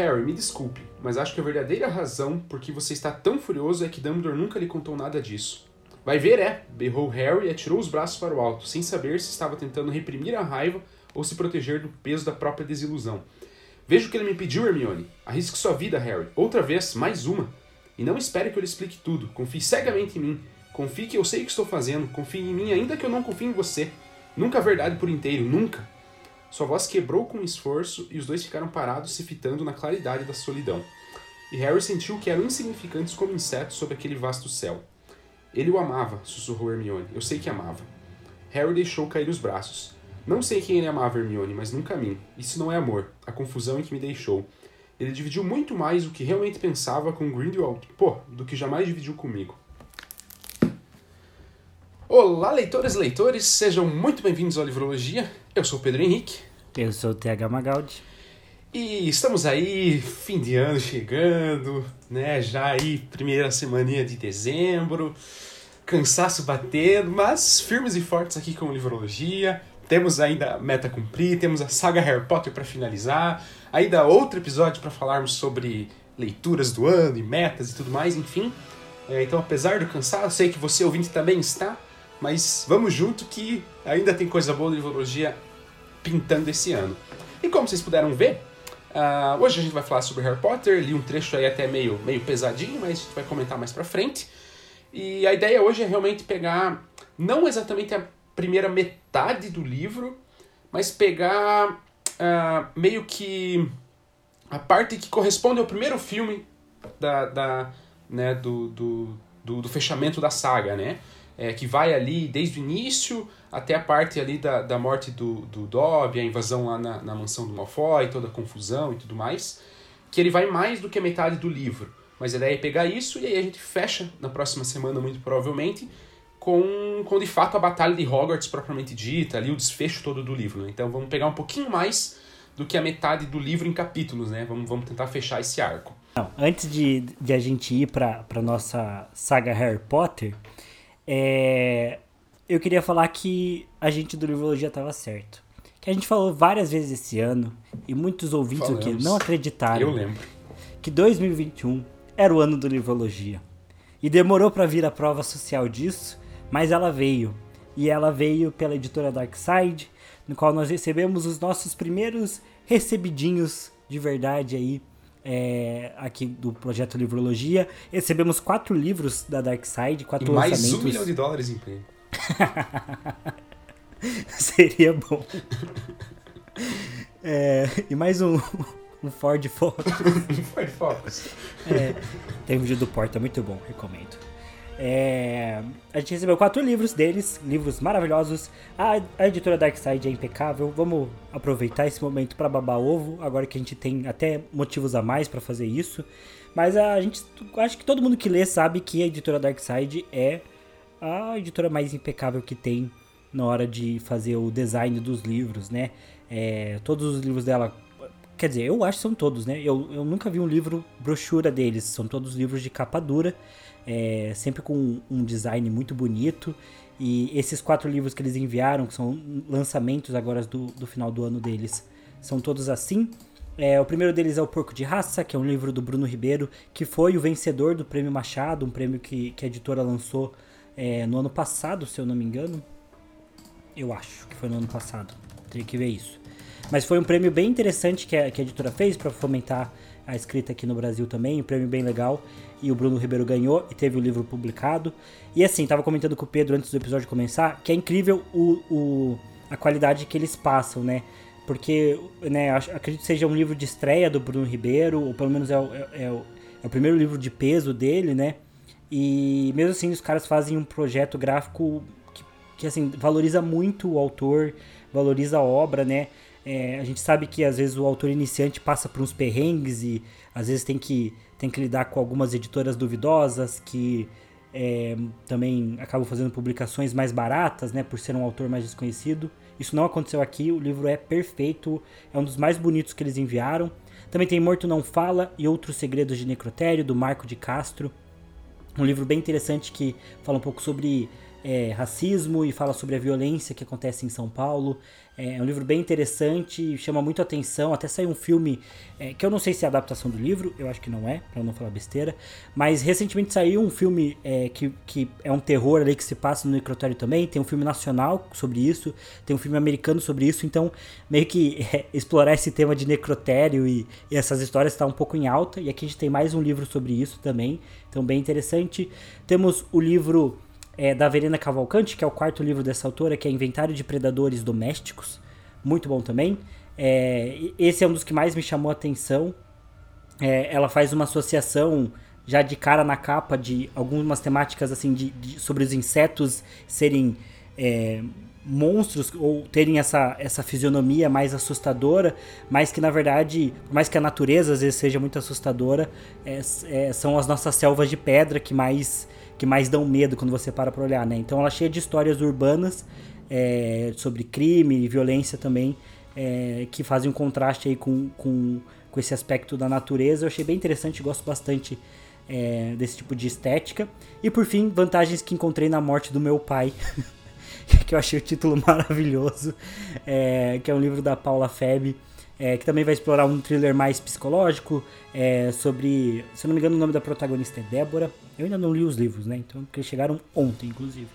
Harry, me desculpe, mas acho que a verdadeira razão por que você está tão furioso é que Dumbledore nunca lhe contou nada disso. Vai ver, é, berrou Harry e atirou os braços para o alto, sem saber se estava tentando reprimir a raiva ou se proteger do peso da própria desilusão. Veja o que ele me pediu, Hermione. Arrisque sua vida, Harry. Outra vez, mais uma. E não espere que eu lhe explique tudo. Confie cegamente em mim. Confie que eu sei o que estou fazendo. Confie em mim, ainda que eu não confie em você. Nunca a verdade por inteiro, nunca. Sua voz quebrou com esforço e os dois ficaram parados se fitando na claridade da solidão. E Harry sentiu que eram insignificantes como insetos sob aquele vasto céu. Ele o amava, sussurrou Hermione. Eu sei que amava. Harry deixou cair os braços. Não sei quem ele amava, Hermione, mas nunca a mim. Isso não é amor. A confusão em que me deixou. Ele dividiu muito mais o que realmente pensava com Grindelwald, pô, do que jamais dividiu comigo. Olá, leitoras e leitores, sejam muito bem-vindos ao Livrologia. Eu sou Pedro Henrique. Eu sou o TH Magaldi. E estamos aí, fim de ano chegando, né? Já aí, primeira semaninha de dezembro, cansaço batendo, mas firmes e fortes aqui com Livrologia. Temos ainda a meta a cumprir, temos a saga Harry Potter para finalizar, ainda outro episódio para falarmos sobre leituras do ano e metas e tudo mais, enfim. É, então, apesar do cansaço, sei que você ouvinte também está, mas vamos junto que ainda tem coisa boa de Livrologia pintando esse ano. E como vocês puderam ver, uh, hoje a gente vai falar sobre Harry Potter, li um trecho aí até meio, meio pesadinho, mas a gente vai comentar mais pra frente. E a ideia hoje é realmente pegar, não exatamente a primeira metade do livro, mas pegar uh, meio que a parte que corresponde ao primeiro filme da, da, né, do, do, do, do fechamento da saga, né? É, que vai ali desde o início até a parte ali da, da morte do, do Dobby, a invasão lá na, na mansão do Malfoy, toda a confusão e tudo mais, que ele vai mais do que a metade do livro. Mas a ideia é pegar isso e aí a gente fecha na próxima semana, muito provavelmente, com, com de fato a batalha de Hogwarts propriamente dita, ali o desfecho todo do livro. Né? Então vamos pegar um pouquinho mais do que a metade do livro em capítulos, né? Vamos, vamos tentar fechar esse arco. Não, antes de, de a gente ir para nossa saga Harry Potter, é, eu queria falar que a gente do Livrologia estava certo. Que a gente falou várias vezes esse ano, e muitos ouvintes Falamos. aqui não acreditaram eu lembro. que 2021 era o ano do Livrologia. E demorou para vir a prova social disso, mas ela veio. E ela veio pela editora Darkside, no qual nós recebemos os nossos primeiros recebidinhos de verdade aí é, aqui do projeto Livrologia. Recebemos quatro livros da Darkside, quatro e mais lançamentos. Mais um milhão de dólares em prêmio. Seria bom. É, e mais um, um Ford Focus. um Ford Focus. É, tem um vídeo do Porta muito bom, recomendo. É, a gente recebeu quatro livros deles, livros maravilhosos. A, a editora Darkside é impecável. Vamos aproveitar esse momento para babar ovo, agora que a gente tem até motivos a mais para fazer isso. Mas a gente, acho que todo mundo que lê sabe que a editora Darkside é a editora mais impecável que tem na hora de fazer o design dos livros, né? É, todos os livros dela, quer dizer, eu acho que são todos, né? Eu, eu nunca vi um livro brochura deles, são todos livros de capa dura, é, sempre com um design muito bonito. E esses quatro livros que eles enviaram, que são lançamentos agora do, do final do ano deles, são todos assim. É, o primeiro deles é O Porco de Raça, que é um livro do Bruno Ribeiro, que foi o vencedor do Prêmio Machado, um prêmio que, que a editora lançou é, no ano passado, se eu não me engano. Eu acho que foi no ano passado. Teria que ver isso. Mas foi um prêmio bem interessante que a, que a editora fez para fomentar a escrita aqui no Brasil também. Um prêmio bem legal. E o Bruno Ribeiro ganhou e teve o livro publicado. E assim, tava comentando com o Pedro antes do episódio começar que é incrível o, o a qualidade que eles passam, né? Porque, né, acredito que seja um livro de estreia do Bruno Ribeiro, ou pelo menos é o, é, é o, é o primeiro livro de peso dele, né? E mesmo assim, os caras fazem um projeto gráfico que, que assim, valoriza muito o autor, valoriza a obra, né? É, a gente sabe que às vezes o autor iniciante passa por uns perrengues e às vezes tem que, tem que lidar com algumas editoras duvidosas que é, também acabam fazendo publicações mais baratas, né? Por ser um autor mais desconhecido. Isso não aconteceu aqui, o livro é perfeito, é um dos mais bonitos que eles enviaram. Também tem Morto Não Fala e Outros Segredos de Necrotério, do Marco de Castro. Um livro bem interessante que fala um pouco sobre é, racismo e fala sobre a violência que acontece em São Paulo. É, um livro bem interessante, chama muito atenção. Até saiu um filme é, que eu não sei se é adaptação do livro, eu acho que não é, para não falar besteira. Mas recentemente saiu um filme é, que, que é um terror ali que se passa no necrotério também. Tem um filme nacional sobre isso, tem um filme americano sobre isso. Então, meio que é, explorar esse tema de necrotério e, e essas histórias está um pouco em alta. E aqui a gente tem mais um livro sobre isso também. Então, bem interessante. Temos o livro é, da Verena Cavalcante, que é o quarto livro dessa autora, que é Inventário de Predadores Domésticos. Muito bom também. É, esse é um dos que mais me chamou a atenção. É, ela faz uma associação já de cara na capa de algumas temáticas assim de, de sobre os insetos serem é, monstros ou terem essa, essa fisionomia mais assustadora, mas que na verdade, por mais que a natureza às vezes seja muito assustadora, é, é, são as nossas selvas de pedra que mais que mais dão medo quando você para para olhar, né? Então ela é cheia de histórias urbanas é, sobre crime e violência também, é, que fazem um contraste aí com, com, com esse aspecto da natureza. Eu achei bem interessante, gosto bastante é, desse tipo de estética. E por fim, vantagens que encontrei na morte do meu pai. que eu achei o título maravilhoso, é, que é um livro da Paula Feb, é, que também vai explorar um thriller mais psicológico é, sobre, se não me engano, o nome da protagonista é Débora. Eu ainda não li os livros, né? Então, porque chegaram ontem, inclusive.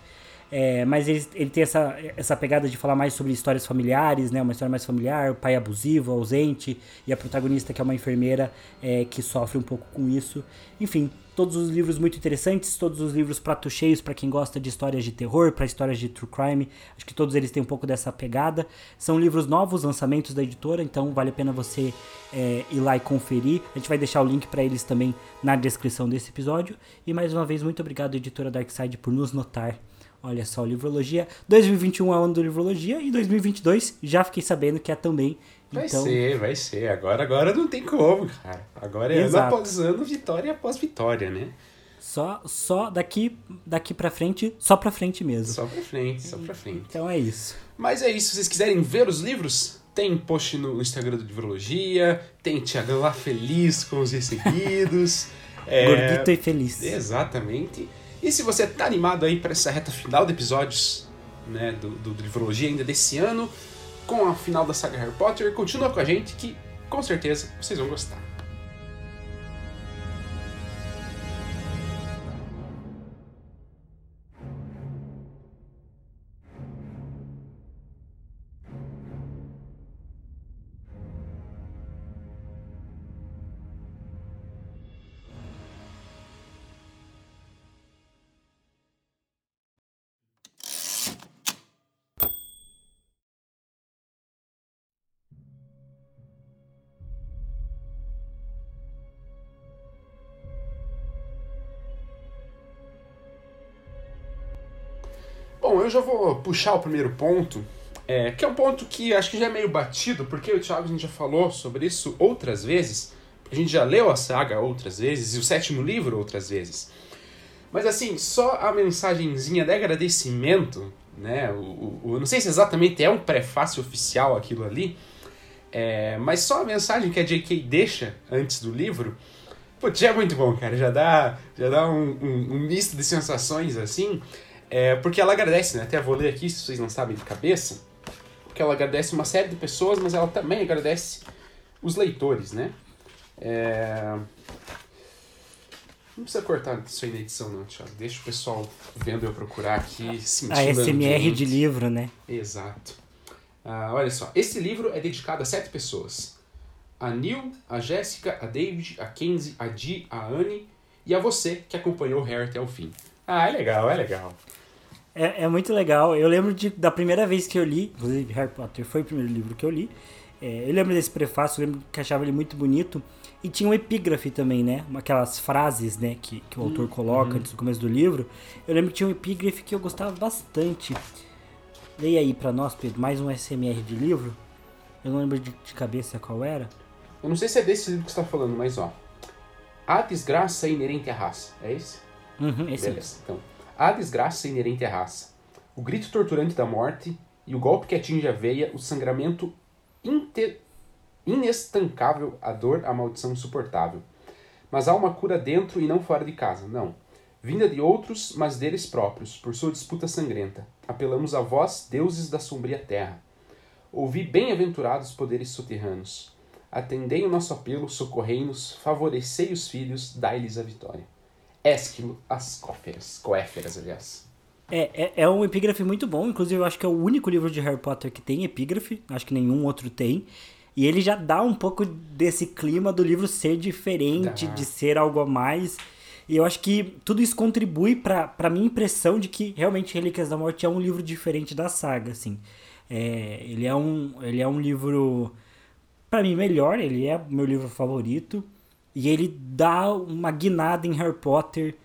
É, mas ele, ele tem essa, essa pegada de falar mais sobre histórias familiares, né? Uma história mais familiar, o pai abusivo, ausente, e a protagonista que é uma enfermeira é, que sofre um pouco com isso. Enfim, Todos os livros muito interessantes, todos os livros prato cheios para quem gosta de histórias de terror, para histórias de true crime. Acho que todos eles têm um pouco dessa pegada. São livros novos, lançamentos da editora, então vale a pena você é, ir lá e conferir. A gente vai deixar o link para eles também na descrição desse episódio. E mais uma vez, muito obrigado, editora Darkside, por nos notar. Olha só, Livrologia. 2021 é o ano do Livrologia e 2022 já fiquei sabendo que é também. Vai então... ser, vai ser. Agora, agora não tem como, cara. Agora é Exato. ano após ano, vitória após vitória, né? Só, só daqui, daqui pra frente, só pra frente mesmo. Só pra frente, só pra frente. Então é isso. Mas é isso. Se vocês quiserem ver os livros, tem post no Instagram do Livrologia, tem Tiagão lá feliz com os recebidos. é... Gordito e feliz. Exatamente. E se você tá animado aí para essa reta final de episódios né, do, do, do Livrologia ainda desse ano, com a final da saga Harry Potter, continua com a gente que com certeza vocês vão gostar. Já vou puxar o primeiro ponto, é, que é um ponto que acho que já é meio batido, porque o Thiago a gente já falou sobre isso outras vezes. A gente já leu a saga outras vezes e o sétimo livro outras vezes. Mas assim, só a mensagenzinha de agradecimento, né? O, o, o não sei se exatamente é um prefácio oficial aquilo ali, é, mas só a mensagem que a J.K. deixa antes do livro, putz, já é muito bom, cara. Já dá, já dá um, um, um misto de sensações assim. É, porque ela agradece, né? Até vou ler aqui, se vocês não sabem de cabeça. Porque ela agradece uma série de pessoas, mas ela também agradece os leitores, né? É... Não precisa cortar isso aí na edição, não, Thiago. Deixa o pessoal vendo eu procurar aqui, sentindo A SMR de livro, né? Exato. Ah, olha só, esse livro é dedicado a sete pessoas. A Neil, a Jéssica, a David, a Kenzie, a Dee, a Anne e a você que acompanhou o Harry até o fim. Ah, é legal, é legal. É, é muito legal. Eu lembro de, da primeira vez que eu li, inclusive Harry Potter foi o primeiro livro que eu li. É, eu lembro desse prefácio, eu lembro que achava ele muito bonito. E tinha um epígrafe também, né? Aquelas frases, né, que, que o autor uhum. coloca uhum. antes do começo do livro. Eu lembro que tinha um epígrafe que eu gostava bastante. Leia aí para nós, Pedro, mais um SMR de livro. Eu não lembro de, de cabeça qual era. Eu não sei se é desse livro que você tá falando, mas ó. A desgraça é inerente à raça. É esse? Uhum, esse Beleza. Então, a desgraça inerente à raça, o grito torturante da morte e o golpe que atinge a veia, o sangramento inestancável, a dor, a maldição insuportável. Mas há uma cura dentro e não fora de casa, não. vinda de outros, mas deles próprios, por sua disputa sangrenta. Apelamos a vós, deuses da sombria terra. Ouvi bem-aventurados poderes soterranos. Atendei o nosso apelo, socorrei-nos, favorecei os filhos, dai-lhes a vitória. Esquilo as cóferas, coéferas, aliás. É, é, é um epígrafe muito bom, inclusive eu acho que é o único livro de Harry Potter que tem epígrafe, acho que nenhum outro tem. E ele já dá um pouco desse clima do livro ser diferente, dá. de ser algo a mais. E eu acho que tudo isso contribui para a minha impressão de que realmente Relíquias da Morte é um livro diferente da saga, assim. É, ele, é um, ele é um livro, para mim, melhor, ele é meu livro favorito. E ele dá uma guinada em Harry Potter,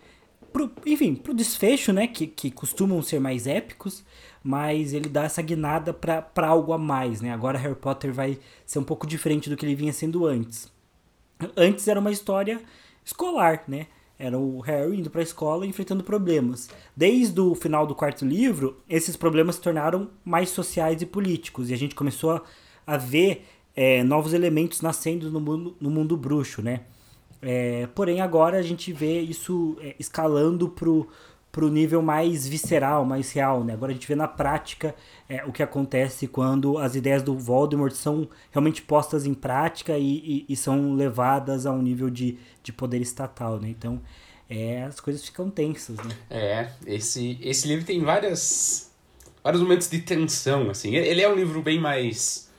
pro, enfim, pro desfecho, né, que, que costumam ser mais épicos, mas ele dá essa guinada para algo a mais, né? Agora Harry Potter vai ser um pouco diferente do que ele vinha sendo antes. Antes era uma história escolar, né? Era o Harry indo para a escola enfrentando problemas. Desde o final do quarto livro, esses problemas se tornaram mais sociais e políticos. E a gente começou a, a ver é, novos elementos nascendo no mundo, no mundo bruxo, né? É, porém, agora a gente vê isso é, escalando pro para o nível mais visceral, mais real, né? Agora a gente vê na prática é, o que acontece quando as ideias do Voldemort são realmente postas em prática e, e, e são levadas a um nível de, de poder estatal, né? Então, é, as coisas ficam tensas, né? É, esse, esse livro tem várias, vários momentos de tensão, assim. Ele é um livro bem mais,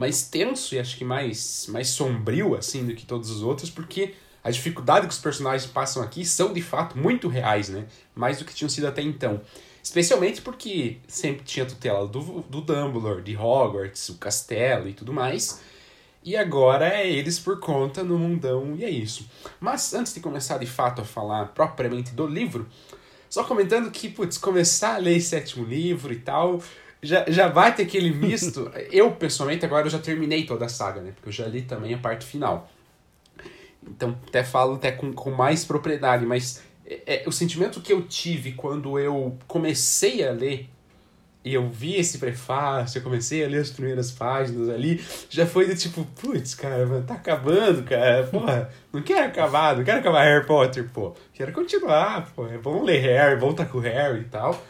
mais tenso e acho que mais, mais sombrio, assim, do que todos os outros, porque a dificuldade que os personagens passam aqui são de fato muito reais, né? Mais do que tinham sido até então. Especialmente porque sempre tinha tutela do, do Dumbledore, de Hogwarts, o castelo e tudo mais. E agora é eles por conta no mundão e é isso. Mas antes de começar de fato a falar propriamente do livro, só comentando que, putz, começar a ler sétimo livro e tal, já, já vai ter aquele misto. eu, pessoalmente, agora eu já terminei toda a saga, né? Porque eu já li também a parte final. Então, até falo até com, com mais propriedade, mas é, é, o sentimento que eu tive quando eu comecei a ler e eu vi esse prefácio, eu comecei a ler as primeiras páginas ali, já foi do tipo, putz, cara, mano, tá acabando, cara, porra, não quero acabar, não quero acabar Harry Potter, pô, quero continuar, pô, vamos ler Harry, vamos estar com o Harry e tal.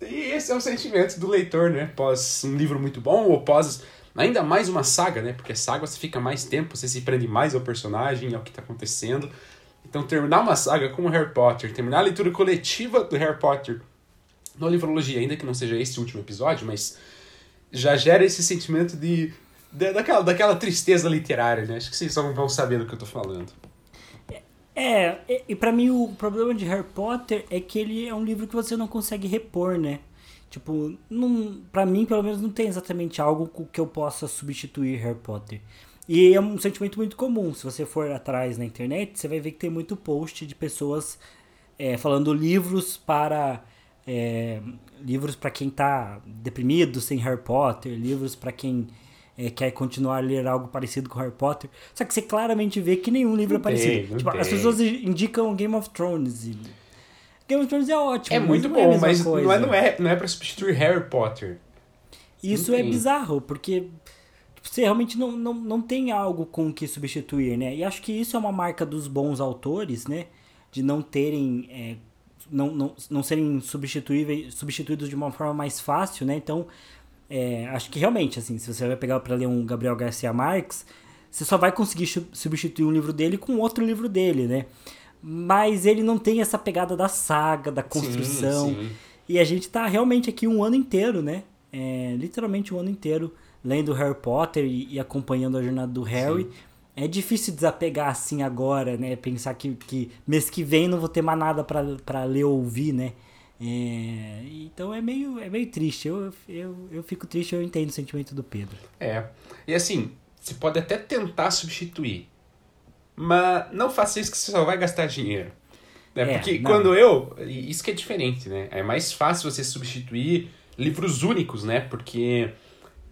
E esse é o sentimento do leitor, né, pós um livro muito bom ou pós Ainda mais uma saga, né? Porque saga você fica mais tempo, você se prende mais ao personagem, ao que está acontecendo. Então, terminar uma saga como Harry Potter, terminar a leitura coletiva do Harry Potter no Livrologia, ainda que não seja esse último episódio, mas já gera esse sentimento de, de daquela, daquela tristeza literária, né? Acho que vocês vão saber do que eu tô falando. É, e para mim o problema de Harry Potter é que ele é um livro que você não consegue repor, né? Tipo, não, pra mim, pelo menos, não tem exatamente algo que eu possa substituir Harry Potter. E é um sentimento muito comum. Se você for atrás na internet, você vai ver que tem muito post de pessoas é, falando livros para. É, livros para quem tá deprimido sem Harry Potter, livros para quem é, quer continuar a ler algo parecido com Harry Potter. Só que você claramente vê que nenhum livro é parecido. tipo, as pessoas indicam Game of Thrones. E, Game of Thrones é ótimo. É muito bom, é mas não é, não, é, não é pra substituir Harry Potter. Isso é bizarro, porque tipo, você realmente não, não, não tem algo com que substituir, né? E acho que isso é uma marca dos bons autores, né? De não terem. É, não, não, não serem substituíveis, substituídos de uma forma mais fácil, né? Então, é, acho que realmente, assim, se você vai pegar para ler um Gabriel Garcia Marques, você só vai conseguir substituir um livro dele com outro livro dele, né? mas ele não tem essa pegada da saga, da construção. Sim, sim. E a gente tá realmente aqui um ano inteiro, né? É, literalmente um ano inteiro lendo Harry Potter e, e acompanhando a jornada do Harry. Sim. É difícil desapegar assim agora, né? Pensar que, que mês que vem não vou ter mais nada para ler ou ouvir, né? É, então é meio, é meio triste. Eu, eu, eu fico triste, eu entendo o sentimento do Pedro. É. E assim, você pode até tentar substituir. Mas não faça isso que você só vai gastar dinheiro. Né? É, Porque não. quando eu. Isso que é diferente, né? É mais fácil você substituir livros únicos, né? Porque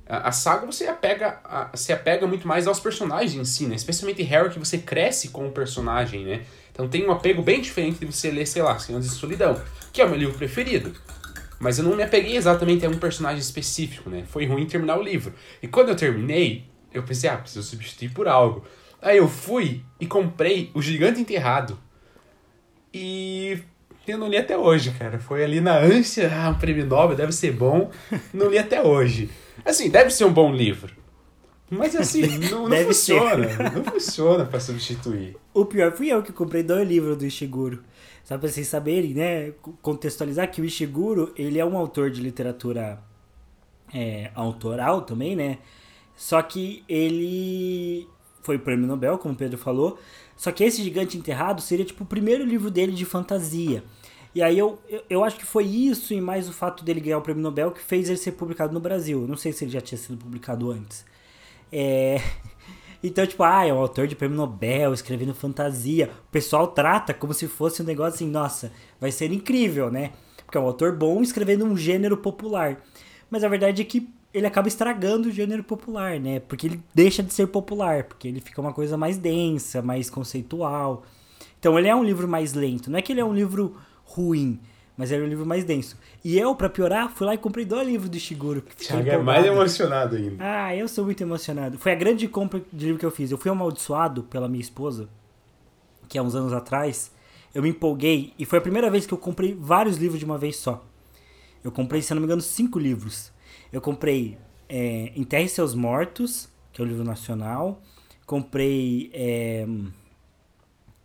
a, a saga você apega, a, se apega muito mais aos personagens em si, né? Especialmente Harry, que você cresce com o personagem, né? Então tem um apego bem diferente de você ler, sei lá, Senhores de Solidão, que é o meu livro preferido. Mas eu não me apeguei exatamente a um personagem específico, né? Foi ruim terminar o livro. E quando eu terminei, eu pensei, ah, preciso substituir por algo. Aí eu fui e comprei o Gigante Enterrado. E Eu não li até hoje, cara. Foi ali na ânsia, ah, um prêmio Nobel deve ser bom. Não li até hoje. Assim, deve ser um bom livro. Mas assim, não, não funciona. Ser. Não funciona para substituir. O pior fui eu que comprei dois livros do Ishiguro. Só pra vocês saberem, né? Contextualizar que o Ishiguro, ele é um autor de literatura é, autoral também, né? Só que ele foi prêmio Nobel, como o Pedro falou. Só que esse Gigante Enterrado seria tipo o primeiro livro dele de fantasia. E aí eu, eu, eu, acho que foi isso e mais o fato dele ganhar o prêmio Nobel que fez ele ser publicado no Brasil. Eu não sei se ele já tinha sido publicado antes. É... Então, tipo, ah, é um autor de prêmio Nobel, escrevendo fantasia. O pessoal trata como se fosse um negócio assim, nossa, vai ser incrível, né? Porque é um autor bom escrevendo um gênero popular. Mas a verdade é que ele acaba estragando o gênero popular, né? Porque ele deixa de ser popular, porque ele fica uma coisa mais densa, mais conceitual. Então ele é um livro mais lento. Não é que ele é um livro ruim, mas era um livro mais denso. E eu, para piorar, fui lá e comprei dois livros do Shiguro. Thiago é mais emocionado ainda. Ah, eu sou muito emocionado. Foi a grande compra de livro que eu fiz. Eu fui amaldiçoado pela minha esposa, que há uns anos atrás. Eu me empolguei e foi a primeira vez que eu comprei vários livros de uma vez só. Eu comprei, se não me engano, cinco livros. Eu comprei é, Enterre Seus Mortos, que é o livro nacional. Comprei. É,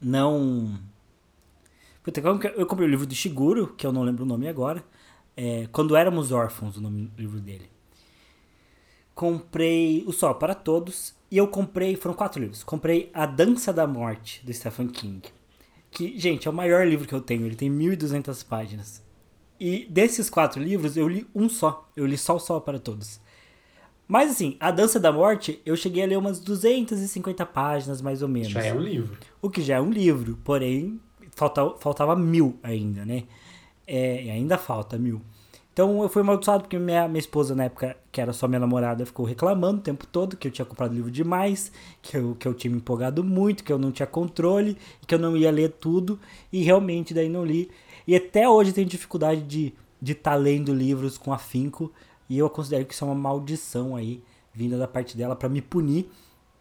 não eu comprei o livro do Shiguro, que eu não lembro o nome agora. É, Quando Éramos Órfãos, o nome do livro dele. Comprei O Sol para Todos. E eu comprei, foram quatro livros. Comprei A Dança da Morte, do Stephen King. Que, gente, é o maior livro que eu tenho. Ele tem 1.200 páginas. E desses quatro livros, eu li um só. Eu li só O Sol para Todos. Mas assim, A Dança da Morte, eu cheguei a ler umas 250 páginas, mais ou menos. Já é um livro. O que já é um livro, porém faltava, faltava mil ainda, né? É, e ainda falta mil. Então eu fui amaldiçoado porque minha, minha esposa, na época, que era só minha namorada, ficou reclamando o tempo todo que eu tinha comprado livro demais, que eu, que eu tinha me empolgado muito, que eu não tinha controle, que eu não ia ler tudo, e realmente daí não li. E até hoje tenho dificuldade de estar de tá lendo livros com afinco, e eu considero que isso é uma maldição aí, vinda da parte dela para me punir.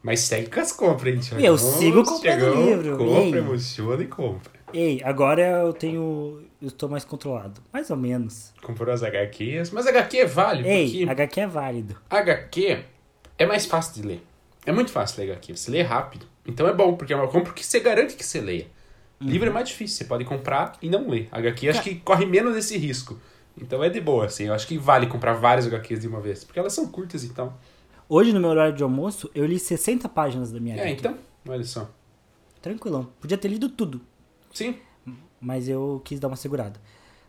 Mas segue com as compras, hein, Thiago? Eu sigo comprando livro. Compra, emociona e compra. Ei, agora eu tenho. Eu estou mais controlado. Mais ou menos. Comprou as HQs. Mas HQ é válido. Ei, HQ é válido. HQ é mais fácil de ler. É muito fácil ler HQ. Você lê rápido. Então é bom, porque é uma compra que você garante que você leia. Uhum. Livro é mais difícil. Você pode comprar e não ler. HQ acho que corre menos esse risco. Então é de boa, assim. Eu acho que vale comprar várias HQs de uma vez. Porque elas são curtas, então. Hoje, no meu horário de almoço, eu li 60 páginas da minha É, então. Olha só. Tranquilão. Podia ter lido tudo. Sim. Mas eu quis dar uma segurada.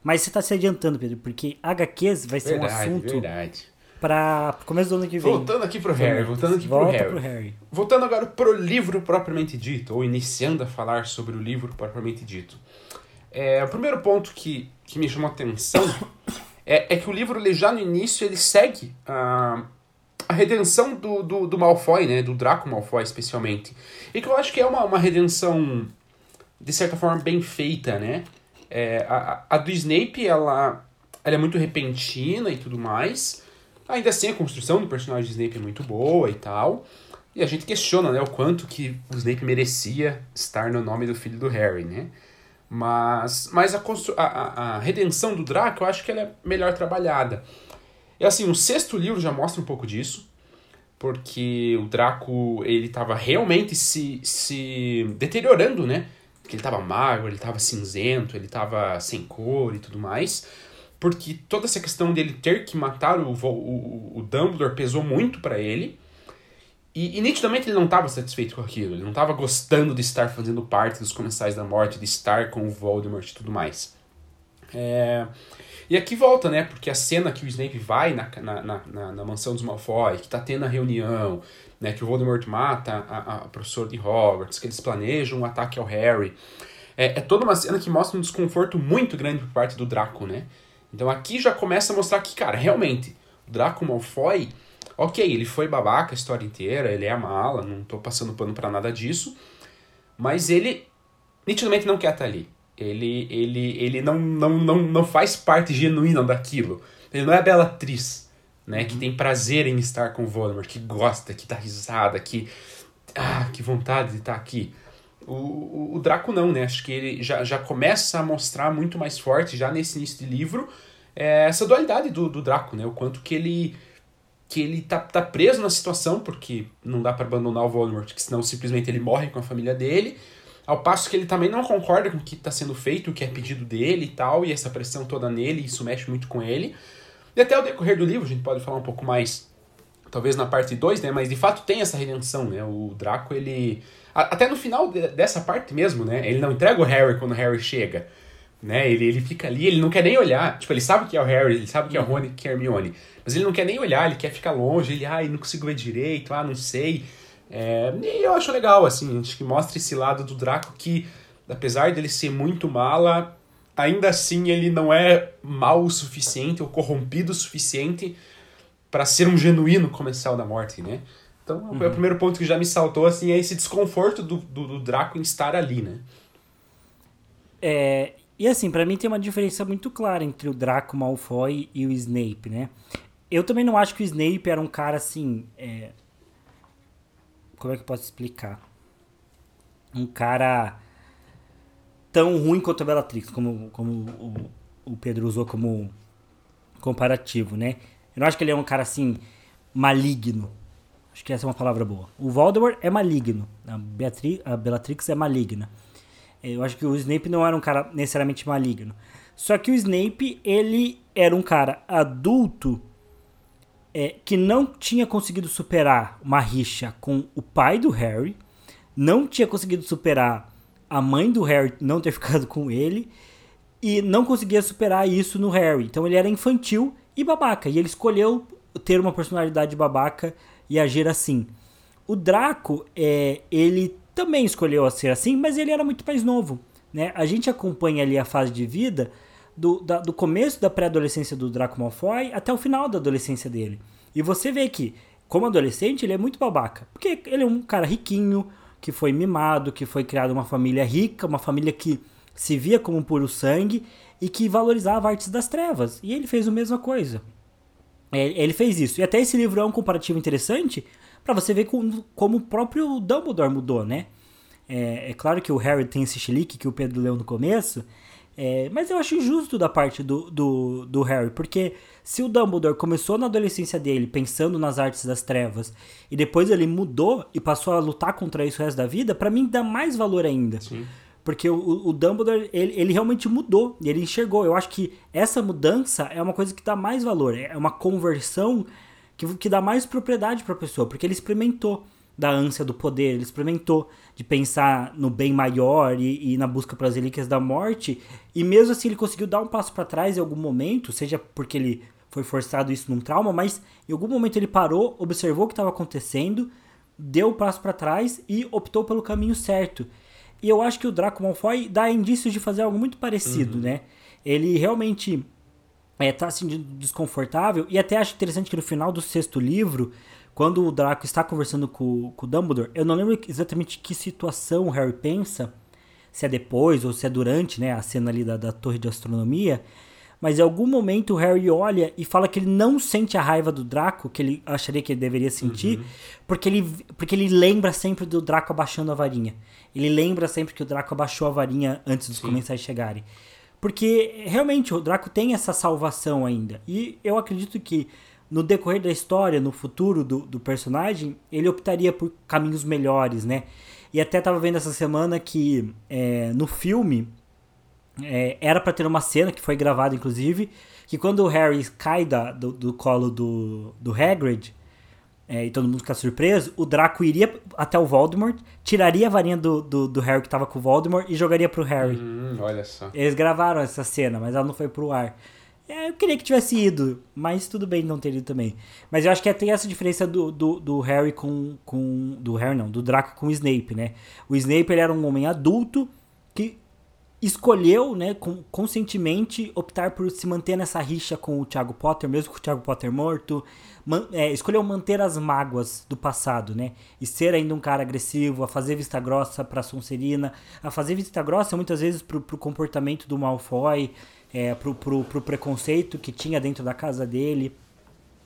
Mas você tá se adiantando, Pedro, porque HQs vai ser verdade, um assunto verdade. para começo do ano que vem. Voltando aqui pro Harry, voltando aqui pro Harry. pro Harry. Voltando agora pro livro propriamente dito, ou iniciando a falar sobre o livro propriamente dito. É, o primeiro ponto que, que me chamou a atenção é, é que o livro, ele, já no início, ele segue a, a redenção do, do, do Malfoy, né? Do Draco Malfoy, especialmente. E que eu acho que é uma, uma redenção de certa forma, bem feita, né? É, a, a do Snape, ela, ela é muito repentina e tudo mais. Ainda assim, a construção do personagem de Snape é muito boa e tal. E a gente questiona, né, o quanto que o Snape merecia estar no nome do filho do Harry, né? Mas, mas a, a, a redenção do Draco, eu acho que ela é melhor trabalhada. E assim, o sexto livro já mostra um pouco disso, porque o Draco, ele estava realmente se, se deteriorando, né? Que ele tava magro, ele tava cinzento, ele tava sem cor e tudo mais. Porque toda essa questão dele ter que matar o, o, o Dumbledore pesou muito para ele. E, e, nitidamente ele não estava satisfeito com aquilo. Ele não estava gostando de estar fazendo parte dos Comensais da Morte, de estar com o Voldemort e tudo mais. É... E aqui volta, né? Porque a cena que o Snape vai na, na, na, na mansão dos Malfoy, que tá tendo a reunião, né, que o Voldemort mata a, a professora de Hogwarts, que eles planejam um ataque ao Harry. É, é, toda uma cena que mostra um desconforto muito grande por parte do Draco, né? Então aqui já começa a mostrar que, cara, realmente, o Draco Malfoy, ok, ele foi babaca a história inteira, ele é mala, não tô passando pano para nada disso, mas ele nitidamente não quer estar ali. Ele, ele, ele não, não, não, não faz parte genuína daquilo. Ele não é a Bellatrix né? Que tem prazer em estar com o Voldemort, que gosta, que dá risada, que. Ah, que vontade de estar aqui. O, o, o, Draco não, né? Acho que ele já, já começa a mostrar muito mais forte, já nesse início de livro, é, essa dualidade do, do Draco, né? O quanto que ele que ele tá, tá preso na situação, porque não dá para abandonar o Voldemort, que senão simplesmente ele morre com a família dele, ao passo que ele também não concorda com o que está sendo feito, o que é pedido dele e tal, e essa pressão toda nele, isso mexe muito com ele. E até o decorrer do livro, a gente pode falar um pouco mais, talvez na parte 2, né? Mas de fato tem essa redenção, né? O Draco, ele. Até no final dessa parte mesmo, né? Ele não entrega o Harry quando o Harry chega. Né? Ele, ele fica ali, ele não quer nem olhar. Tipo, ele sabe que é o Harry, ele sabe que é o Rony, que é Hermione. Mas ele não quer nem olhar, ele quer ficar longe. Ele, ai, não consigo ver direito, ah, não sei. É, e eu acho legal, assim, acho que mostra esse lado do Draco que, apesar dele ser muito mala, ainda assim ele não é mal o suficiente ou corrompido o suficiente para ser um genuíno comensal da morte, né? Então, uhum. o primeiro ponto que já me saltou, assim, é esse desconforto do, do, do Draco em estar ali, né? É, e assim, para mim tem uma diferença muito clara entre o Draco Malfoy e o Snape, né? Eu também não acho que o Snape era um cara assim. É... Como é que eu posso explicar? Um cara tão ruim quanto a Bellatrix, como, como o, o Pedro usou como comparativo, né? Eu não acho que ele é um cara assim maligno. Acho que essa é uma palavra boa. O Voldemort é maligno. A, a Bellatrix é maligna. Eu acho que o Snape não era um cara necessariamente maligno. Só que o Snape, ele era um cara adulto é, que não tinha conseguido superar uma rixa com o pai do Harry, não tinha conseguido superar a mãe do Harry não ter ficado com ele e não conseguia superar isso no Harry. Então ele era infantil e babaca, e ele escolheu ter uma personalidade babaca e agir assim. O Draco, é, ele também escolheu ser assim, mas ele era muito mais novo. Né? A gente acompanha ali a fase de vida do, da, do começo da pré-adolescência do Draco Malfoy até o final da adolescência dele. E você vê que, como adolescente, ele é muito babaca. Porque ele é um cara riquinho, que foi mimado, que foi criado uma família rica, uma família que se via como puro sangue e que valorizava artes das trevas. E ele fez a mesma coisa. É, ele fez isso. E até esse livro é um comparativo interessante, para você ver como, como o próprio Dumbledore mudou, né? É, é, claro que o Harry tem esse chilique que o Pedro leu no começo, é, mas eu acho injusto da parte do, do, do, Harry, porque se o Dumbledore começou na adolescência dele pensando nas artes das trevas e depois ele mudou e passou a lutar contra isso o resto da vida, para mim dá mais valor ainda. Sim. Porque o, o Dumbledore, ele, ele realmente mudou, ele enxergou. Eu acho que essa mudança é uma coisa que dá mais valor, é uma conversão que, que dá mais propriedade para a pessoa, porque ele experimentou da ânsia do poder, ele experimentou de pensar no bem maior e, e na busca pelas relíquias da morte, e mesmo assim ele conseguiu dar um passo para trás em algum momento, seja porque ele foi forçado isso num trauma, mas em algum momento ele parou, observou o que estava acontecendo, deu o um passo para trás e optou pelo caminho certo. E eu acho que o Draco Malfoy dá indícios de fazer algo muito parecido, uhum. né? Ele realmente é, tá assim desconfortável. E até acho interessante que no final do sexto livro, quando o Draco está conversando com, com o Dumbledore, eu não lembro exatamente que situação o Harry pensa, se é depois ou se é durante né, a cena ali da, da torre de astronomia, mas em algum momento o Harry olha e fala que ele não sente a raiva do Draco, que ele acharia que ele deveria sentir, uhum. porque, ele, porque ele lembra sempre do Draco abaixando a varinha. Ele lembra sempre que o Draco abaixou a varinha antes dos Sim. comensais chegarem. Porque realmente o Draco tem essa salvação ainda. E eu acredito que no decorrer da história, no futuro do, do personagem, ele optaria por caminhos melhores, né? E até tava vendo essa semana que é, no filme é, era para ter uma cena que foi gravada, inclusive, que quando o Harry cai da, do, do colo do, do Hagrid, é, e todo mundo fica surpreso, o Draco iria até o Voldemort, tiraria a varinha do, do, do Harry que tava com o Voldemort e jogaria pro Harry. Hum, olha só. Eles gravaram essa cena, mas ela não foi pro ar. É, eu queria que tivesse ido, mas tudo bem não ter ido também. Mas eu acho que tem essa diferença do, do, do Harry com, com. Do Harry não, do Draco com o Snape, né? O Snape ele era um homem adulto que escolheu, né, conscientemente optar por se manter nessa rixa com o Thiago Potter, mesmo com o Thiago Potter morto, man, é, escolheu manter as mágoas do passado, né, e ser ainda um cara agressivo, a fazer vista grossa pra Sonserina, a fazer vista grossa muitas vezes pro, pro comportamento do Malfoy, é, pro, pro, pro preconceito que tinha dentro da casa dele.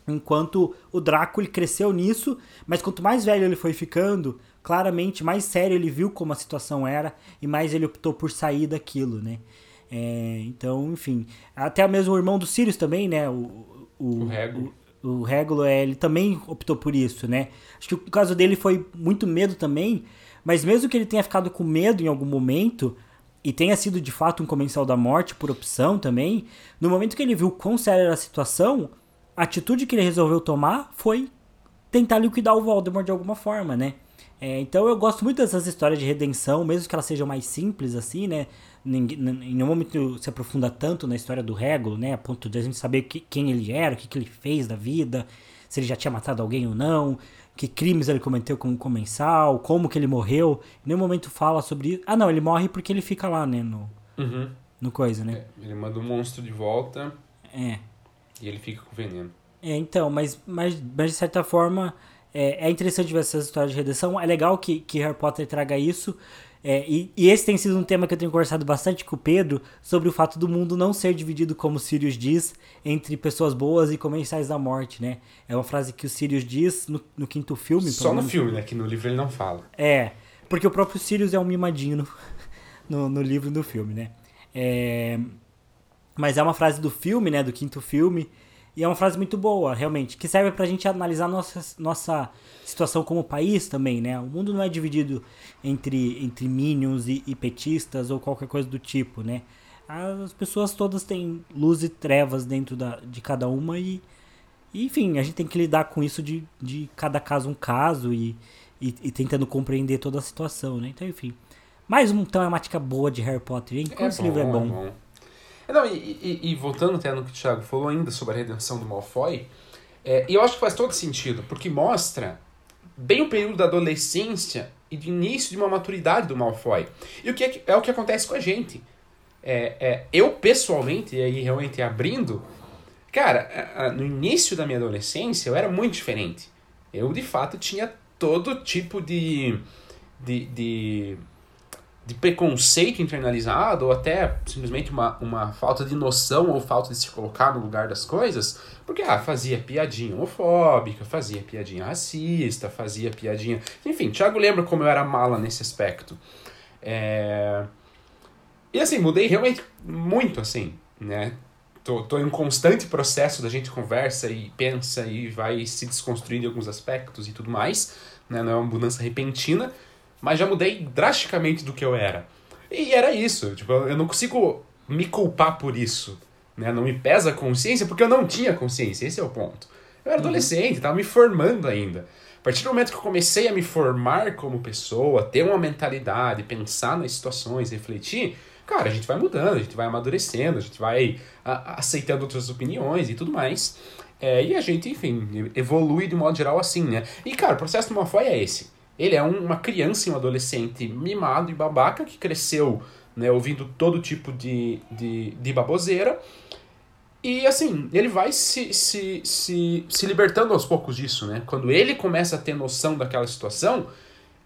Enquanto o Draco ele cresceu nisso, mas quanto mais velho ele foi ficando, claramente mais sério ele viu como a situação era e mais ele optou por sair daquilo, né? É, então, enfim, até mesmo o irmão do Sirius também, né? O, o, o Rego. O, o Regulo, é, ele também optou por isso, né? Acho que o caso dele foi muito medo também, mas mesmo que ele tenha ficado com medo em algum momento, e tenha sido de fato um comensal da morte por opção também, no momento que ele viu quão séria era a situação, a atitude que ele resolveu tomar foi tentar liquidar o Voldemort de alguma forma, né? É, então eu gosto muito dessas histórias de redenção, mesmo que elas sejam mais simples assim, né? Em nenhum momento se aprofunda tanto na história do Regulo, né? A ponto de a gente saber que, quem ele era, o que, que ele fez da vida, se ele já tinha matado alguém ou não, que crimes ele cometeu como comensal, como que ele morreu. Em nenhum momento fala sobre isso. Ah, não, ele morre porque ele fica lá, né? No, uhum. no coisa, né? É, ele manda o monstro de volta. É. E ele fica com veneno. É, então, mas, mas, mas de certa forma é, é interessante ver essas histórias de redenção. É legal que, que Harry Potter traga isso. É, e, e, esse tem sido um tema que eu tenho conversado bastante com o Pedro sobre o fato do mundo não ser dividido, como Sirius diz, entre pessoas boas e comensais da morte, né? É uma frase que o Sirius diz no, no quinto filme. Só no filme, né? Que no livro ele não fala. É, porque o próprio Sirius é um mimadinho no, no, no livro e no filme, né? É, mas é uma frase do filme, né? Do quinto filme. E é uma frase muito boa, realmente, que serve pra gente analisar nossa, nossa situação como país também, né? O mundo não é dividido entre, entre minions e, e petistas ou qualquer coisa do tipo, né? As pessoas todas têm luz e trevas dentro da, de cada uma e, e, enfim, a gente tem que lidar com isso de, de cada caso um caso e, e, e tentando compreender toda a situação, né? Então, enfim. Mais uma temática boa de Harry Potter, hein? Como é esse bom, livro é bom. É bom. Não, e, e, e, voltando até no que o Thiago falou ainda sobre a redenção do Malfoy, é, eu acho que faz todo sentido, porque mostra bem o período da adolescência e do início de uma maturidade do Malfoy. E o que é, é o que acontece com a gente. É, é, eu, pessoalmente, e aí realmente abrindo, cara, no início da minha adolescência eu era muito diferente. Eu, de fato, tinha todo tipo de, de, de de preconceito internalizado ou até simplesmente uma, uma falta de noção ou falta de se colocar no lugar das coisas, porque ah, fazia piadinha homofóbica, fazia piadinha racista, fazia piadinha. Enfim, Thiago lembra como eu era mala nesse aspecto. É... E assim, mudei realmente muito assim, né? Tô, tô em um constante processo da gente conversa e pensa e vai se desconstruindo em alguns aspectos e tudo mais, né? Não é uma mudança repentina, mas já mudei drasticamente do que eu era. E era isso, tipo, eu não consigo me culpar por isso, né? Não me pesa a consciência porque eu não tinha consciência, esse é o ponto. Eu era uhum. adolescente, estava me formando ainda. A partir do momento que eu comecei a me formar como pessoa, ter uma mentalidade, pensar nas situações, refletir, cara, a gente vai mudando, a gente vai amadurecendo, a gente vai a, aceitando outras opiniões e tudo mais. É, e a gente, enfim, evolui de modo geral assim, né? E, cara, o processo do Malfoy é esse. Ele é um, uma criança e um adolescente mimado e babaca que cresceu né, ouvindo todo tipo de, de, de baboseira. E assim, ele vai se, se, se, se libertando aos poucos disso, né? Quando ele começa a ter noção daquela situação,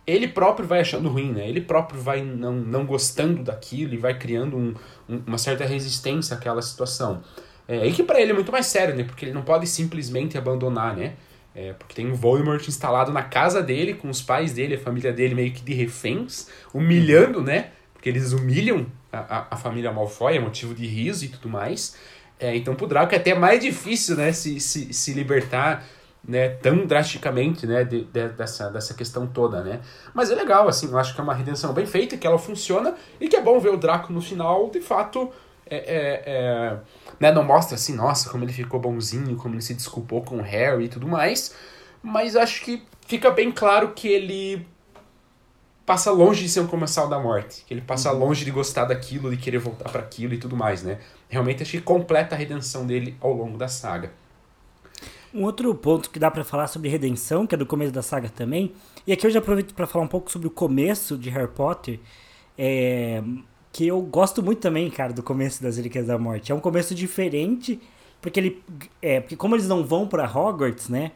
ele próprio vai achando ruim, né? Ele próprio vai não, não gostando daquilo e vai criando um, um, uma certa resistência àquela situação. É, e que para ele é muito mais sério, né? Porque ele não pode simplesmente abandonar, né? É, porque tem um Voldemort instalado na casa dele, com os pais dele, a família dele meio que de reféns, humilhando, né? Porque eles humilham a, a, a família Malfoy, é motivo de riso e tudo mais. É, então pro Draco é até mais difícil, né, se, se, se libertar né, tão drasticamente, né, de, de, dessa, dessa questão toda, né. Mas é legal, assim, eu acho que é uma redenção bem feita, que ela funciona, e que é bom ver o Draco no final, de fato, é, é, é, né, não mostra assim, nossa, como ele ficou bonzinho, como ele se desculpou com o Harry e tudo mais, mas acho que fica bem claro que ele passa longe de ser um comensal da morte, que ele passa uhum. longe de gostar daquilo, de querer voltar para aquilo e tudo mais, né? Realmente acho que completa a redenção dele ao longo da saga. Um outro ponto que dá para falar sobre redenção, que é do começo da saga também, e aqui eu já aproveito para falar um pouco sobre o começo de Harry Potter, é, que eu gosto muito também, cara, do começo das Relíquias da Morte. É um começo diferente, porque ele é, porque como eles não vão para Hogwarts, né?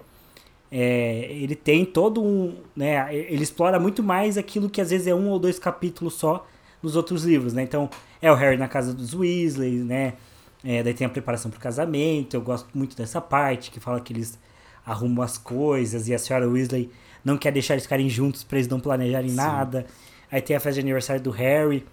É, ele tem todo um, né, ele explora muito mais aquilo que às vezes é um ou dois capítulos só nos outros livros, né? Então, é o Harry na casa dos Weasley, né? É, daí tem a preparação pro casamento, eu gosto muito dessa parte, que fala que eles arrumam as coisas e a senhora Weasley não quer deixar eles ficarem juntos pra eles não planejarem Sim. nada. Aí tem a festa de aniversário do Harry.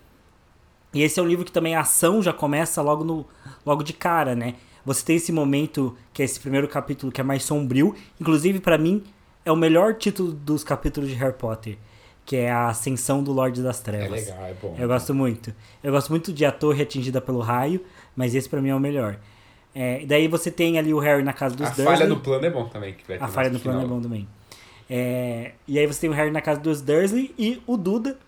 E esse é um livro que também a ação já começa logo, no, logo de cara, né? Você tem esse momento, que é esse primeiro capítulo, que é mais sombrio. Inclusive, para mim, é o melhor título dos capítulos de Harry Potter. Que é a Ascensão do Lorde das Trevas. É legal, é bom. Eu gosto muito. Eu gosto muito de A Torre Atingida pelo Raio, mas esse para mim é o melhor. É, daí você tem ali o Harry na casa dos a Dursley. A falha no plano é bom também. Que vai a falha no plano é bom também. É, e aí você tem o Harry na casa dos Dursley e o Duda,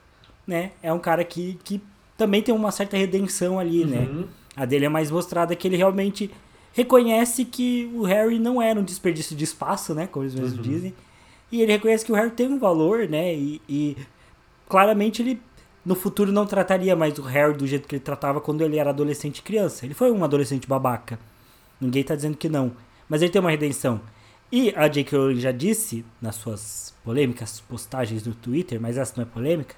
né? É um cara que, que também tem uma certa redenção ali, né? uhum. né? A dele é mais mostrada que ele realmente reconhece que o Harry não era um desperdício de espaço, né? Como eles mesmos uhum. dizem. E ele reconhece que o Harry tem um valor, né? E, e, claramente ele no futuro não trataria mais o Harry do jeito que ele tratava quando ele era adolescente e criança. Ele foi um adolescente babaca. Ninguém tá dizendo que não. Mas ele tem uma redenção. E a J.K. Rowling já disse nas suas polêmicas postagens no Twitter, mas essa não é polêmica,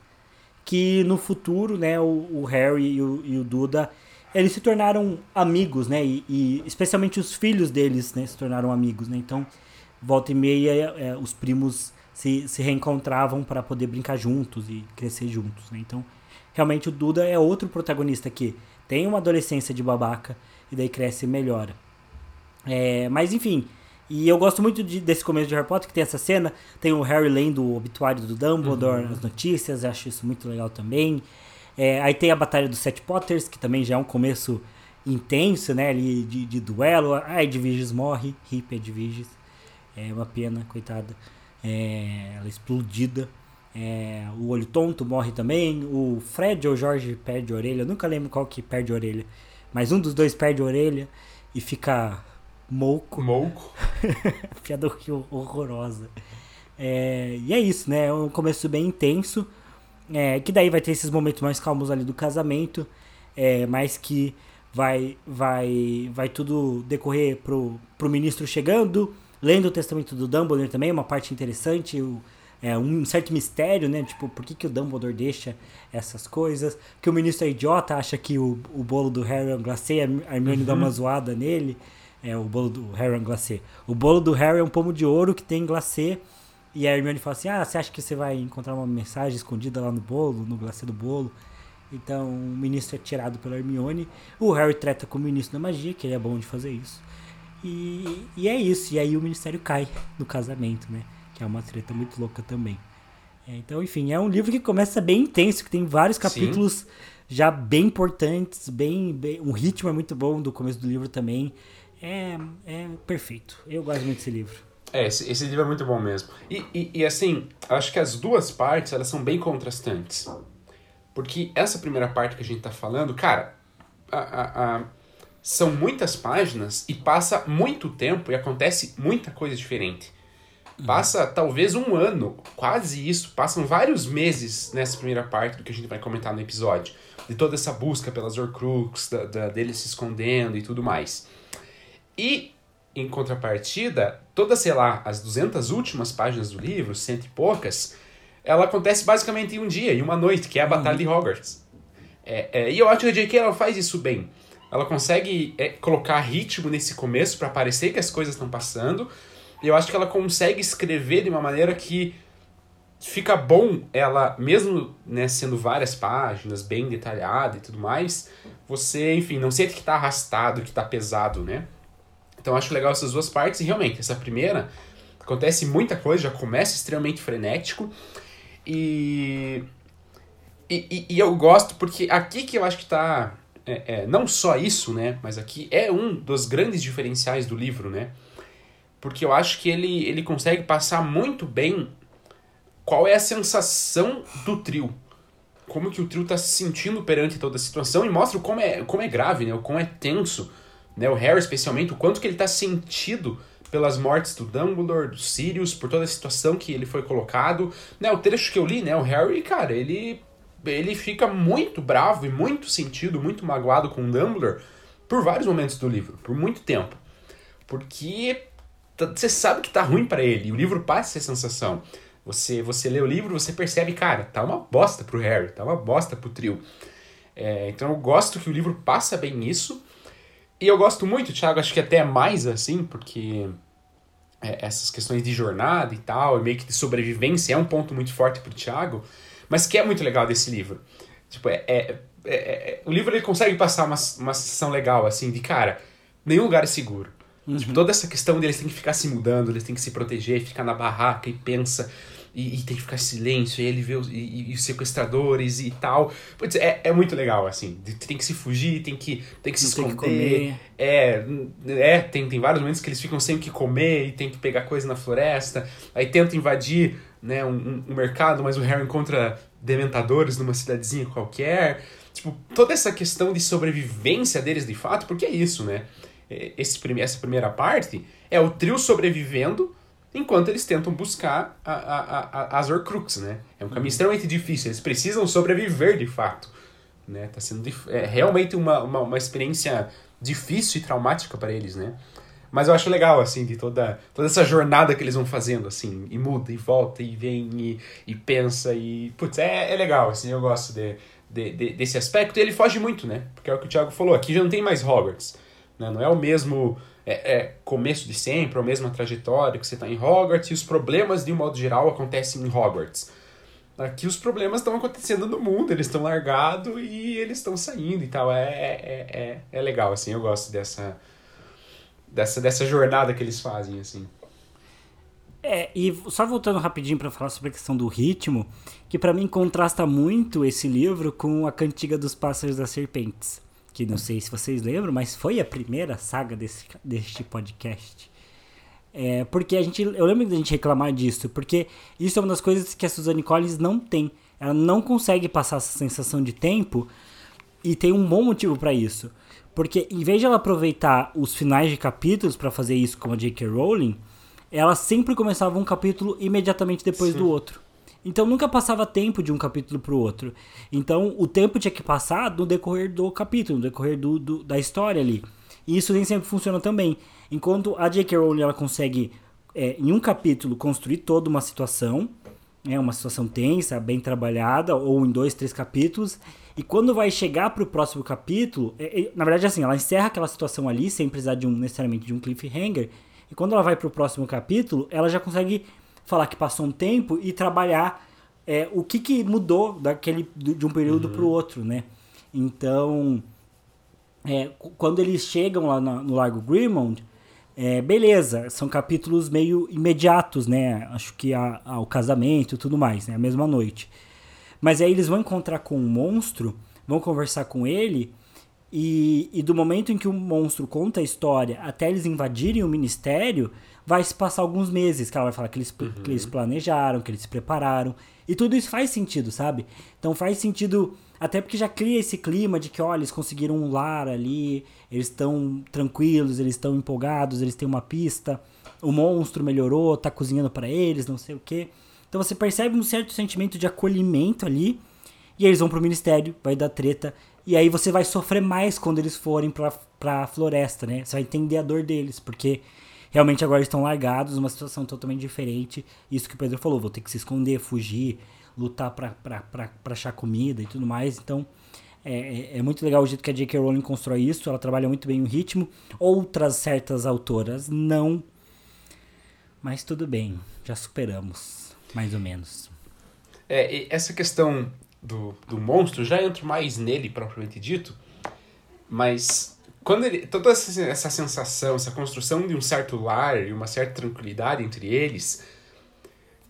que no futuro, né, o, o Harry e o, e o Duda eles se tornaram amigos, né? E, e, especialmente os filhos deles, né? Se tornaram amigos, né? Então, volta e meia, é, os primos se, se reencontravam para poder brincar juntos e crescer juntos, né? Então, realmente o Duda é outro protagonista que tem uma adolescência de babaca e daí cresce e melhora. É, mas, enfim... E eu gosto muito de, desse começo de Harry Potter, que tem essa cena. Tem o Harry lendo o obituário do Dumbledore, uhum. as notícias, acho isso muito legal também. É, aí tem a Batalha dos Sete Potters, que também já é um começo intenso, né? Ali de, de duelo. A Edviges morre, Hip Edviges. É uma pena, coitada. É, ela é explodida. É, o Olho Tonto morre também. O Fred ou Jorge perde a orelha. Eu nunca lembro qual que perde a orelha. Mas um dos dois perde a orelha e fica mouco. Mouco. Piada horrorosa. É, e é isso, né? É um começo bem intenso. É, que daí vai ter esses momentos mais calmos ali do casamento, é, mas que vai vai vai tudo decorrer pro, pro ministro chegando, lendo o testamento do Dumbledore também, uma parte interessante, o, é, um certo mistério, né? Tipo, por que, que o Dumbledore deixa essas coisas? Que o ministro é idiota, acha que o, o bolo do Harry é um glacê, a Hermione uhum. dá uma zoada nele. É o bolo do Harry é um glacê. O bolo do Harry é um pomo de ouro que tem glacê e a Hermione fala assim: Ah, você acha que você vai encontrar uma mensagem escondida lá no bolo, no glacê do bolo? Então o ministro é tirado pela Hermione. O Harry treta com o ministro da magia, que ele é bom de fazer isso. E, e é isso. E aí o ministério cai no casamento, né? Que é uma treta muito louca também. É, então, enfim, é um livro que começa bem intenso, que tem vários capítulos Sim. já bem importantes, bem, bem, um ritmo é muito bom do começo do livro também. É, é perfeito. Eu gosto muito desse livro. É, esse, esse livro é muito bom mesmo. E, e, e, assim, acho que as duas partes, elas são bem contrastantes. Porque essa primeira parte que a gente tá falando, cara, a, a, a, são muitas páginas e passa muito tempo e acontece muita coisa diferente. Passa talvez um ano, quase isso, passam vários meses nessa primeira parte do que a gente vai comentar no episódio. De toda essa busca pelas Horcrux, da, da, dele se escondendo e tudo mais. E em contrapartida, todas, sei lá, as 200 últimas páginas do livro, cento e poucas, ela acontece basicamente em um dia, em uma noite, que é a Batalha de Hogwarts. É, é, e eu acho que a J.K. ela faz isso bem. Ela consegue é, colocar ritmo nesse começo para parecer que as coisas estão passando. E eu acho que ela consegue escrever de uma maneira que fica bom ela, mesmo né, sendo várias páginas, bem detalhada e tudo mais, você, enfim, não sente que tá arrastado, que tá pesado, né? Então acho legal essas duas partes. E realmente, essa primeira acontece muita coisa, já começa extremamente frenético. E, e, e eu gosto porque aqui que eu acho que tá é, é, não só isso, né, mas aqui é um dos grandes diferenciais do livro, né, porque eu acho que ele, ele consegue passar muito bem qual é a sensação do trio, como que o trio está se sentindo perante toda a situação e mostra como é, como é grave, né, o como é tenso né, o Harry especialmente, o quanto que ele está sentido pelas mortes do Dumbledore, do Sirius, por toda a situação que ele foi colocado. Né, o trecho que eu li, né, o Harry, cara, ele ele fica muito bravo e muito sentido, muito magoado com o Dumbledore por vários momentos do livro, por muito tempo. Porque você sabe que tá ruim para ele, e o livro passa essa sensação. Você você lê o livro, você percebe, cara, tá uma bosta pro Harry, tá uma bosta pro trio. É, então eu gosto que o livro passa bem isso. E eu gosto muito, Thiago, acho que até mais assim, porque é, essas questões de jornada e tal, e meio que de sobrevivência é um ponto muito forte pro Thiago, mas que é muito legal desse livro. Tipo, é, é, é, é o livro ele consegue passar uma, uma sensação legal, assim, de cara, nenhum lugar é seguro. Uhum. Tipo, toda essa questão deles tem que ficar se mudando, eles têm que se proteger, ficar na barraca e pensa e, e, tem que ficar em silêncio, e ele vê os, e, e os sequestradores e tal. Putz, é, é muito legal, assim. Tem que se fugir, tem que, tem que se Não esconder. É, é tem, tem vários momentos que eles ficam sem o que comer e tem que pegar coisa na floresta. Aí tenta invadir né, um, um mercado, mas o Harry encontra dementadores numa cidadezinha qualquer. Tipo, toda essa questão de sobrevivência deles de fato, porque é isso, né? Esse, essa primeira parte é o trio sobrevivendo enquanto eles tentam buscar a, a, a, as Horcrux, né? É um caminho uhum. extremamente difícil, eles precisam sobreviver de fato. Né? Tá sendo é realmente uma, uma, uma experiência difícil e traumática para eles, né? Mas eu acho legal, assim, de toda, toda essa jornada que eles vão fazendo, assim, e muda, e volta, e vem, e, e pensa, e... Putz, é, é legal, assim, eu gosto de, de, de, desse aspecto, e ele foge muito, né? Porque é o que o Thiago falou, aqui já não tem mais Hogwarts, né? Não é o mesmo é, é, começo de sempre, a mesma trajetória que você está em Hogwarts, e os problemas, de um modo geral, acontecem em Hogwarts. Aqui os problemas estão acontecendo no mundo, eles estão largados e eles estão saindo e tal. É, é, é, é legal, assim, eu gosto dessa, dessa, dessa jornada que eles fazem, assim. É, e só voltando rapidinho para falar sobre a questão do ritmo, que para mim contrasta muito esse livro com a Cantiga dos Pássaros das Serpentes que não sei se vocês lembram, mas foi a primeira saga desse, deste podcast. É, porque a gente, eu lembro da gente reclamar disso, porque isso é uma das coisas que a Suzanne Collins não tem. Ela não consegue passar essa sensação de tempo e tem um bom motivo para isso. Porque em vez de ela aproveitar os finais de capítulos para fazer isso com a J.K. Rowling, ela sempre começava um capítulo imediatamente depois Sim. do outro. Então nunca passava tempo de um capítulo para o outro. Então o tempo tinha que passar no decorrer do capítulo, no decorrer do, do, da história ali. E isso nem sempre funciona também. Enquanto a J.K. Rowling ela consegue, é, em um capítulo, construir toda uma situação, é uma situação tensa, bem trabalhada, ou em dois, três capítulos. E quando vai chegar para o próximo capítulo, é, é, na verdade, assim, ela encerra aquela situação ali, sem precisar de um, necessariamente de um cliffhanger. E quando ela vai para o próximo capítulo, ela já consegue falar que passou um tempo e trabalhar é, o que, que mudou daquele de um período uhum. para o outro, né? Então, é, quando eles chegam lá na, no Largo Grimond, é, beleza, são capítulos meio imediatos, né? Acho que a, a, o casamento e tudo mais, né? A mesma noite. Mas aí eles vão encontrar com um monstro, vão conversar com ele, e, e do momento em que o monstro conta a história até eles invadirem o ministério, vai se passar alguns meses, que ela vai falar que eles, uhum. que eles planejaram, que eles se prepararam. E tudo isso faz sentido, sabe? Então faz sentido, até porque já cria esse clima de que, olha, eles conseguiram um lar ali, eles estão tranquilos, eles estão empolgados, eles têm uma pista, o monstro melhorou, tá cozinhando para eles, não sei o quê. Então você percebe um certo sentimento de acolhimento ali, e eles vão pro ministério, vai dar treta, e aí você vai sofrer mais quando eles forem pra, pra floresta, né? Você vai entender a dor deles, porque realmente agora estão largados, uma situação totalmente diferente. Isso que o Pedro falou, vou ter que se esconder, fugir, lutar para achar comida e tudo mais. Então, é, é, é, muito legal o jeito que a J.K. Rowling constrói isso, ela trabalha muito bem o ritmo. Outras certas autoras não. Mas tudo bem, já superamos, mais ou menos. É, essa questão do, do monstro já entro mais nele, propriamente dito, mas quando ele, toda essa, essa sensação, essa construção de um certo lar e uma certa tranquilidade entre eles.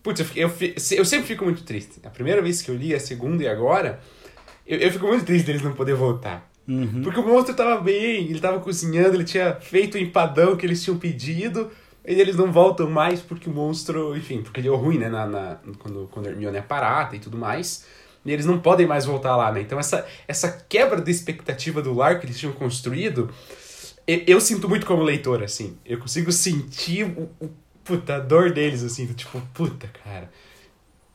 Putz, eu, eu, eu sempre fico muito triste. A primeira vez que eu li, a segunda e agora, eu, eu fico muito triste deles não poder voltar. Uhum. Porque o monstro tava bem, ele tava cozinhando, ele tinha feito o empadão que eles tinham pedido, e eles não voltam mais porque o monstro, enfim, porque deu ruim, né, na, na, quando, quando a Hermione é parata e tudo mais e eles não podem mais voltar lá, né? Então essa, essa quebra de expectativa do lar que eles tinham construído, eu, eu sinto muito como leitor, assim. Eu consigo sentir o, o puta, a dor deles, assim, tipo, puta, cara.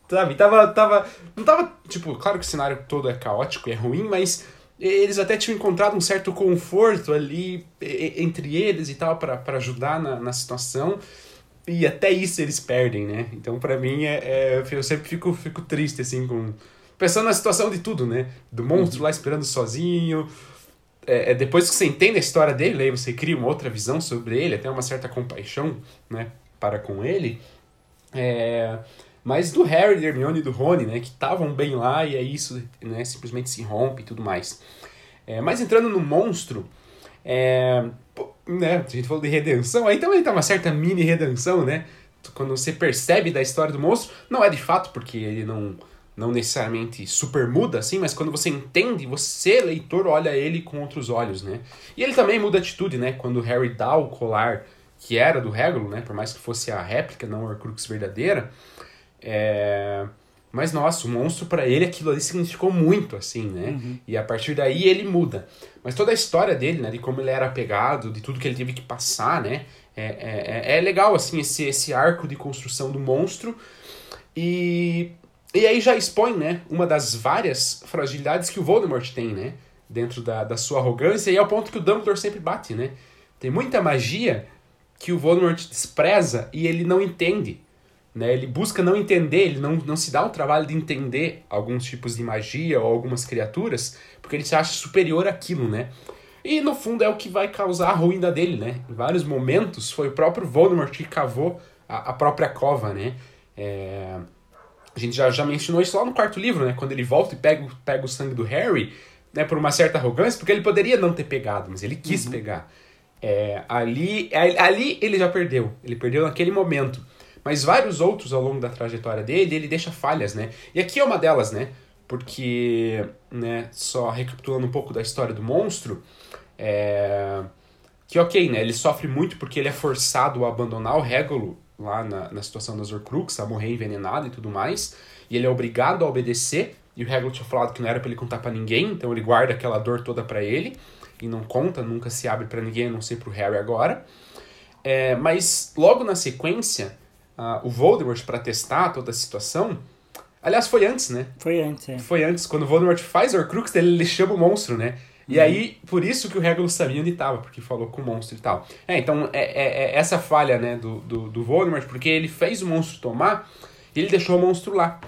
Sabe, tava, tava, não tava, tipo, claro que o cenário todo é caótico e é ruim, mas eles até tinham encontrado um certo conforto ali entre eles e tal para ajudar na, na situação e até isso eles perdem, né? Então para mim é, é, eu sempre fico, fico triste assim com pensando na situação de tudo, né? Do monstro uhum. lá esperando sozinho. é, é, depois que você entende a história dele, aí você cria uma outra visão sobre ele, até uma certa compaixão, né, para com ele. É, mas do Harry, do Hermione e do Rony, né, que estavam bem lá e aí isso, né, simplesmente se rompe e tudo mais. É, mas entrando no monstro, é, né, a gente falou de redenção, aí também tá uma certa mini redenção, né? Quando você percebe da história do monstro, não é de fato porque ele não não necessariamente super muda assim, mas quando você entende, você, leitor, olha ele com outros olhos, né? E ele também muda atitude, né? Quando Harry dá o colar que era do Regulo, né? Por mais que fosse a réplica, não a Horcrux verdadeira, é... Mas, nossa, o monstro para ele, aquilo ali significou muito, assim, né? Uhum. E a partir daí ele muda. Mas toda a história dele, né? De como ele era apegado, de tudo que ele teve que passar, né? É, é, é, é legal, assim, esse, esse arco de construção do monstro. E e aí já expõe, né, uma das várias fragilidades que o Voldemort tem, né, dentro da, da sua arrogância, e é o ponto que o Dumbledore sempre bate, né. Tem muita magia que o Voldemort despreza e ele não entende. Né? Ele busca não entender, ele não, não se dá o trabalho de entender alguns tipos de magia ou algumas criaturas, porque ele se acha superior àquilo, né? E no fundo é o que vai causar a ruína dele, né? Em vários momentos foi o próprio Voldemort que cavou a, a própria cova, né? É... A gente já, já mencionou isso lá no quarto livro, né? Quando ele volta e pega, pega o sangue do Harry, né? Por uma certa arrogância, porque ele poderia não ter pegado, mas ele quis uhum. pegar. É, ali, ali ele já perdeu. Ele perdeu naquele momento. Mas vários outros ao longo da trajetória dele, ele deixa falhas, né? E aqui é uma delas, né? Porque, né, só recapitulando um pouco da história do monstro, é... que ok, né? Ele sofre muito porque ele é forçado a abandonar o Regulo lá na, na situação das Horcrux, a morrer envenenado e tudo mais. E ele é obrigado a obedecer. E o Hagrid tinha falado que não era para ele contar para ninguém, então ele guarda aquela dor toda para ele e não conta, nunca se abre para ninguém, a não ser pro Harry agora. É, mas logo na sequência, uh, o Voldemort para testar toda a situação, aliás foi antes, né? Foi antes, é. Foi antes, quando o Voldemort faz o Horcrux, ele, ele chama o monstro, né? E uhum. aí, por isso que o Regulus sabia onde estava, porque falou com o monstro e tal. É, então, é, é, é, essa falha, né, do, do, do Voldemort, porque ele fez o monstro tomar e ele deixou o monstro lá.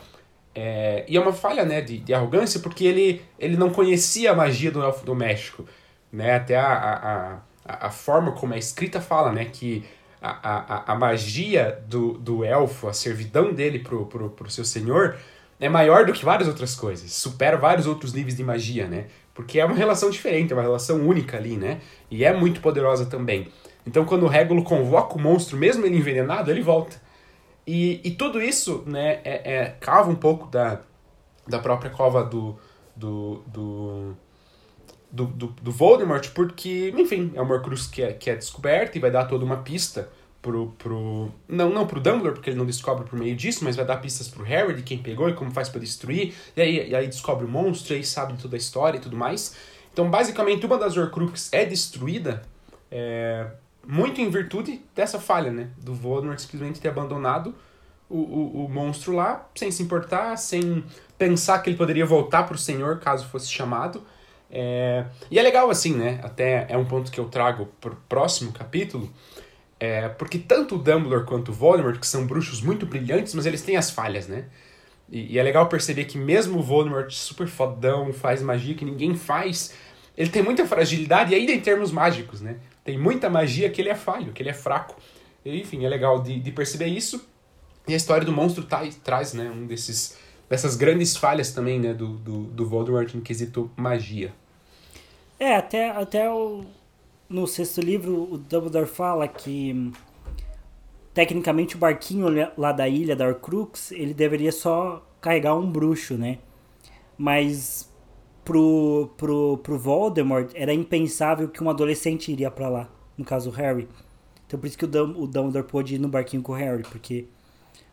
É, e é uma falha, né, de, de arrogância, porque ele, ele não conhecia a magia do Elfo Doméstico, né, até a, a, a, forma como é escrita fala, né, que a, a, a magia do, do elfo, a servidão dele pro, pro, pro seu senhor, é maior do que várias outras coisas, supera vários outros níveis de magia, né? Porque é uma relação diferente, é uma relação única ali, né? E é muito poderosa também. Então, quando o Régulo convoca o monstro, mesmo ele envenenado, ele volta. E, e tudo isso, né, é, é, cava um pouco da, da própria cova do, do, do, do, do, do Voldemort, porque, enfim, é uma Horcrux que é, que é descoberta e vai dar toda uma pista pro, pro. Não, não pro Dumbledore, porque ele não descobre por meio disso, mas vai dar pistas pro Harry de quem pegou e como faz para destruir. E aí, e aí descobre o monstro, e aí sabe toda a história e tudo mais. Então, basicamente, uma das Horcruxes é destruída é, muito em virtude dessa falha, né? Do Voldemort simplesmente ter abandonado o, o, o monstro lá, sem se importar, sem pensar que ele poderia voltar pro Senhor caso fosse chamado. É, e é legal assim, né? Até é um ponto que eu trago pro próximo capítulo é, porque tanto o Dumbledore quanto o Voldemort, que são bruxos muito brilhantes, mas eles têm as falhas, né? E, e, é legal perceber que mesmo o Voldemort super fodão, faz magia que ninguém faz, ele tem muita fragilidade, ainda em termos mágicos, né? Tem muita magia que ele é falho, que ele é fraco. E, enfim, é legal de, de perceber isso. E a história do monstro tá, traz, né, um desses dessas grandes falhas também, né, do, do, do Voldemort no quesito magia. É, até, até o, no sexto livro, o Dumbledore fala que tecnicamente o barquinho lá da ilha da Horcrux, ele deveria só carregar um bruxo, né? Mas pro, pro, pro Voldemort era impensável que um adolescente iria para lá, no caso o Harry. Então por isso que o, o Dumbledore pôde ir no barquinho com o Harry, porque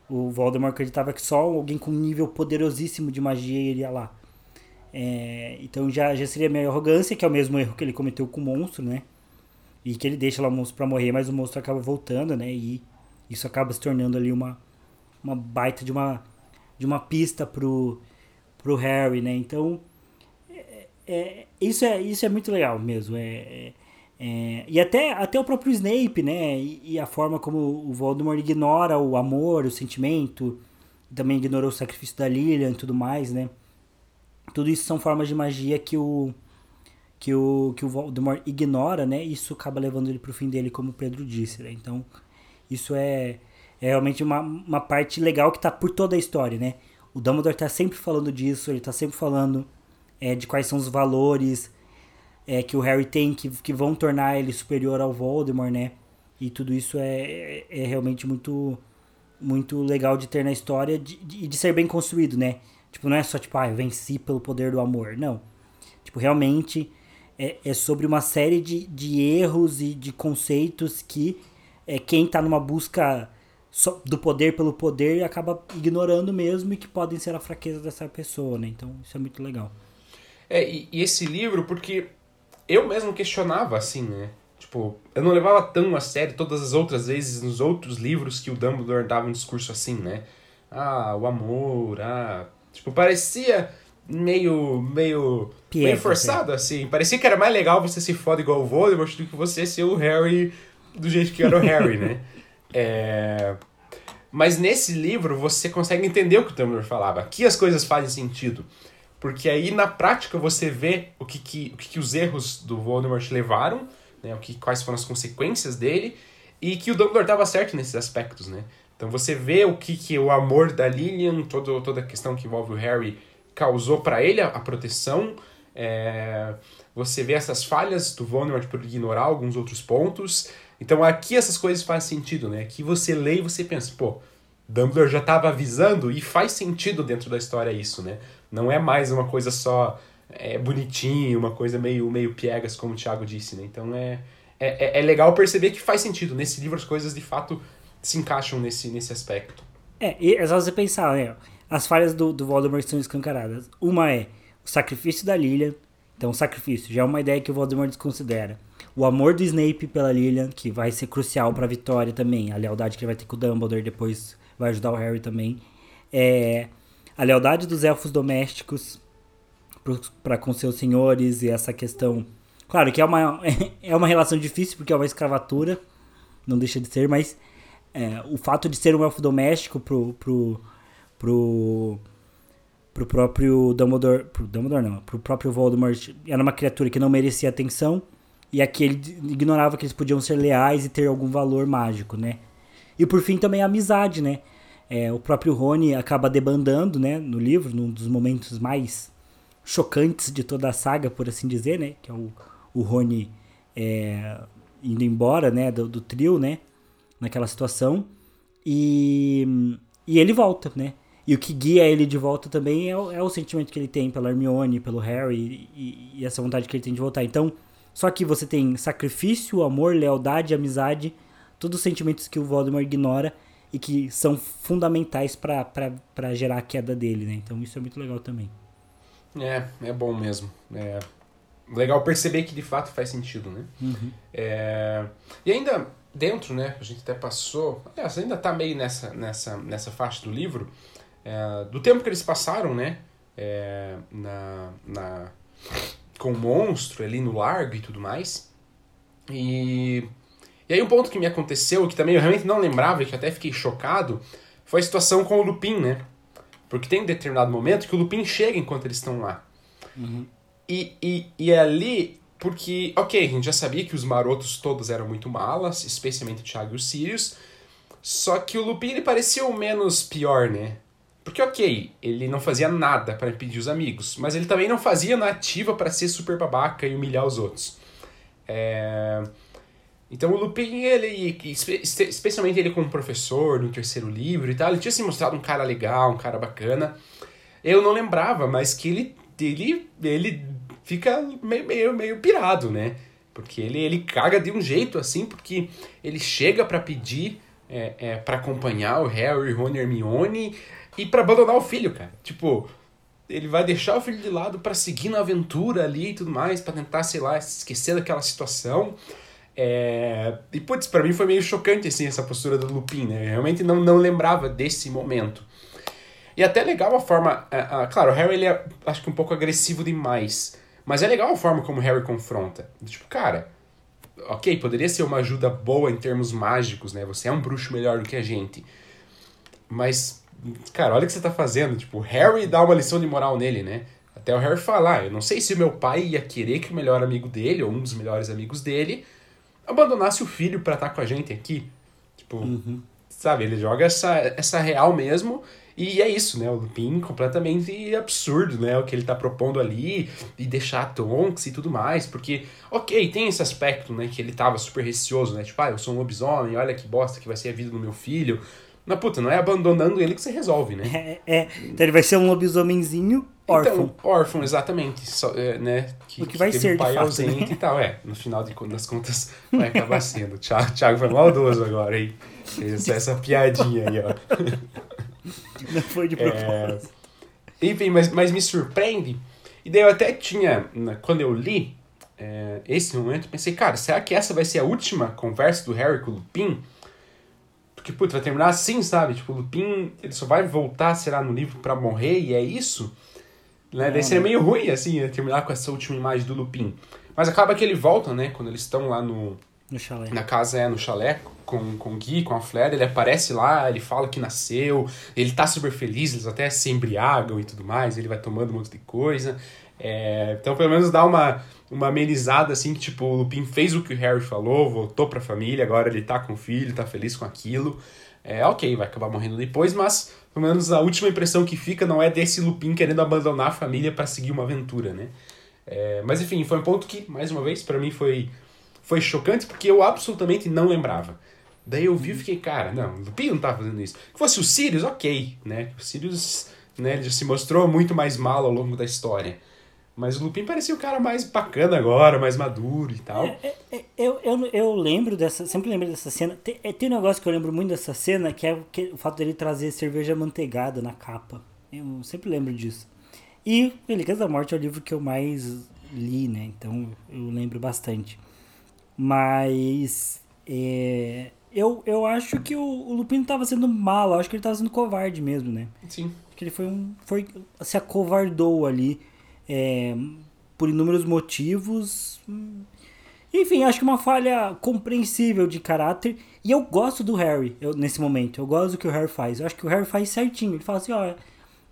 o Voldemort acreditava que só alguém com um nível poderosíssimo de magia iria lá. É, então já, já seria meio arrogância, que é o mesmo erro que ele cometeu com o monstro, né? E que ele deixa lá o monstro pra morrer, mas o monstro acaba voltando, né? E isso acaba se tornando ali uma, uma baita de uma, de uma pista pro, pro Harry, né? Então, é, é, isso, é, isso é muito legal mesmo. É, é, é, e até, até o próprio Snape, né? E, e, a forma como o Voldemort ignora o amor, o sentimento, também ignorou o sacrifício da Lilian e tudo mais, né? Tudo isso são formas de magia que o que o, que o Voldemort ignora, né? Isso acaba levando ele pro fim dele, como o Pedro disse, né? Então, isso é, é realmente uma, uma parte legal que tá por toda a história, né? O Dumbledore tá sempre falando disso, ele tá sempre falando é, de quais são os valores é, que o Harry tem que, que vão tornar ele superior ao Voldemort, né? E tudo isso é, é, é realmente muito muito legal de ter na história e de, de, de, ser bem construído, né? Tipo, não é só tipo, ah, eu venci pelo poder do amor. Não. Tipo, realmente é, é sobre uma série de, de erros e de conceitos que é, quem tá numa busca do poder pelo poder acaba ignorando mesmo e que podem ser a fraqueza dessa pessoa, né? Então isso é muito legal. É, e, e esse livro, porque eu mesmo questionava assim, né? Tipo, eu não levava tão a sério todas as outras vezes nos outros livros que o Dumbledore dava um discurso assim, né? Ah, o amor, ah. Tipo, parecia meio. meio. Pietra, meio forçado, assim. Parecia que era mais legal você se foda igual o Voldemort do que você ser o Harry do jeito que era o Harry, né? É... Mas nesse livro você consegue entender o que o Dumbledore falava. Aqui as coisas fazem sentido. Porque aí na prática você vê o que, que, o que, que os erros do Voldemort levaram, né? o que, quais foram as consequências dele, e que o Dumbledore estava certo nesses aspectos, né? Então você vê o que, que o amor da Lilian, todo, toda a questão que envolve o Harry, causou para ele, a, a proteção. É... Você vê essas falhas do Voldemort por ignorar alguns outros pontos. Então aqui essas coisas fazem sentido, né? Aqui você lê e você pensa, pô, Dumbledore já estava avisando e faz sentido dentro da história isso, né? Não é mais uma coisa só é, bonitinho, uma coisa meio, meio piegas, como o Thiago disse, né? Então é, é, é legal perceber que faz sentido. Nesse livro as coisas de fato se encaixam nesse, nesse aspecto. É, e é só você pensar, né? As falhas do, do Voldemort são escancaradas. Uma é o sacrifício da Lilian. Então, o sacrifício já é uma ideia que o Voldemort desconsidera. O amor do Snape pela Lilian, que vai ser crucial para a vitória também. A lealdade que ele vai ter com o Dumbledore depois vai ajudar o Harry também. É, a lealdade dos elfos domésticos para com seus senhores e essa questão. Claro que é uma, é uma relação difícil porque é uma escravatura, não deixa de ser, mas é, o fato de ser um elfo doméstico pro, pro, pro, pro próprio Dumbledore. Pro Dumbledore não, pro próprio Voldemort era uma criatura que não merecia atenção. E aqui ele ignorava que eles podiam ser leais e ter algum valor mágico, né? E por fim também a amizade, né? É, o próprio Rony acaba debandando, né, no livro, num dos momentos mais chocantes de toda a saga, por assim dizer, né? Que é o, o Rony é, indo embora, né, do, do, trio, né? Naquela situação. E, e ele volta, né? E o que guia ele de volta também é o, é o sentimento que ele tem pela Hermione, pelo Harry e, e, essa vontade que ele tem de voltar. Então, só que você tem sacrifício, amor, lealdade, amizade, todos os sentimentos que o Voldemort ignora e que são fundamentais para gerar a queda dele, né? Então isso é muito legal também. É, é bom mesmo. É legal perceber que de fato faz sentido, né? Uhum. É... E ainda dentro, né? A gente até passou. Aliás, ainda tá meio nessa, nessa, nessa faixa do livro. É, do tempo que eles passaram, né? É, na, na, com o monstro ali no largo e tudo mais. E, e aí um ponto que me aconteceu, que também eu realmente não lembrava e que até fiquei chocado, foi a situação com o Lupin, né? Porque tem um determinado momento que o Lupin chega enquanto eles estão lá. Uhum. E, e, e é ali porque, ok, a gente já sabia que os marotos todos eram muito malas, especialmente o Thiago e o Sirius. Só que o Lupin ele parecia o menos pior, né? Porque, ok, ele não fazia nada para impedir os amigos, mas ele também não fazia na ativa para ser super babaca e humilhar os outros. É... Então o Lupin, ele, especialmente ele como professor no terceiro livro e tal, ele tinha se mostrado um cara legal, um cara bacana. Eu não lembrava, mas que ele, ele, ele fica meio, meio, meio pirado, né? Porque ele, ele caga de um jeito assim, porque ele chega para pedir é, é, para acompanhar o Harry, Ron e Hermione e para abandonar o filho, cara. Tipo, ele vai deixar o filho de lado para seguir na aventura ali e tudo mais, para tentar, sei lá, esquecer daquela situação. É... E, putz, pra mim foi meio chocante, assim, essa postura do Lupin, né? Eu realmente não, não lembrava desse momento. E até legal a forma... claro, o Harry, ele é, acho que um pouco agressivo demais. Mas é legal a forma como o Harry confronta. Tipo, cara... Ok, poderia ser uma ajuda boa em termos mágicos, né? Você é um bruxo melhor do que a gente. Mas, cara, olha o que você tá fazendo. Tipo, Harry dá uma lição de moral nele, né? Até o Harry falar, eu não sei se o meu pai ia querer que o melhor amigo dele, ou um dos melhores amigos dele, abandonasse o filho para estar tá com a gente aqui. Tipo, uhum. sabe, ele joga essa, essa real mesmo. E é isso, né? O Lupin completamente absurdo, né? O que ele tá propondo ali, e deixar a Tonks e tudo mais, porque, ok, tem esse aspecto, né? Que ele tava super receoso, né? Tipo, ah, eu sou um lobisomem, olha que bosta que vai ser a vida do meu filho. Mas, puta, não é abandonando ele que você resolve, né? É, é. então ele vai ser um lobisomenzinho órfão. Então, órfão, exatamente. Só, é, né? Que, o que vai que ser, um pai fato, ausente né? e tal. É, no final de, das contas vai acabar sendo. Thiago, Thiago foi maldoso agora, hein? Fez essa piadinha aí, ó. Não foi de é, propósito. É... Enfim, mas, mas me surpreende. E daí eu até tinha, quando eu li é, esse momento, pensei, cara, será que essa vai ser a última conversa do Harry com o Lupin? Porque, putz, vai terminar assim, sabe? Tipo, o Lupin, ele só vai voltar, será, no livro para morrer e é isso? Né? Daí seria meio ruim, assim, né, terminar com essa última imagem do Lupin. Mas acaba que ele volta, né? Quando eles estão lá no... No chalé. Na casa, é, no chalé, com, com o Gui, com a Flair, ele aparece lá, ele fala que nasceu, ele tá super feliz, eles até se embriagam e tudo mais, ele vai tomando um monte de coisa. É, então, pelo menos dá uma, uma amenizada, assim, que tipo, o Lupin fez o que o Harry falou, voltou pra família, agora ele tá com o filho, tá feliz com aquilo. É, ok, vai acabar morrendo depois, mas pelo menos a última impressão que fica não é desse Lupin querendo abandonar a família para seguir uma aventura, né? É, mas enfim, foi um ponto que, mais uma vez, para mim foi, foi chocante, porque eu absolutamente não lembrava. Daí eu vi e fiquei, cara, não, o Lupin não tá fazendo isso. Que fosse o Sirius, ok, né? O Sirius né, já se mostrou muito mais mal ao longo da história. Mas o Lupin parecia o cara mais bacana agora, mais maduro e tal. É, é, é, eu, eu, eu lembro dessa, sempre lembro dessa cena. Tem, tem um negócio que eu lembro muito dessa cena, que é o fato dele trazer cerveja manteigada na capa. Eu sempre lembro disso. E Relíquias da Morte é o livro que eu mais li, né? Então eu lembro bastante. Mas é, eu, eu acho que o, o Lupin estava sendo mal, eu acho que ele estava sendo covarde mesmo, né? Sim. Que ele foi um. Foi, se acovardou ali é, por inúmeros motivos. Enfim, acho que uma falha compreensível de caráter. E eu gosto do Harry eu, nesse momento. Eu gosto do que o Harry faz. Eu acho que o Harry faz certinho. Ele fala assim: ó,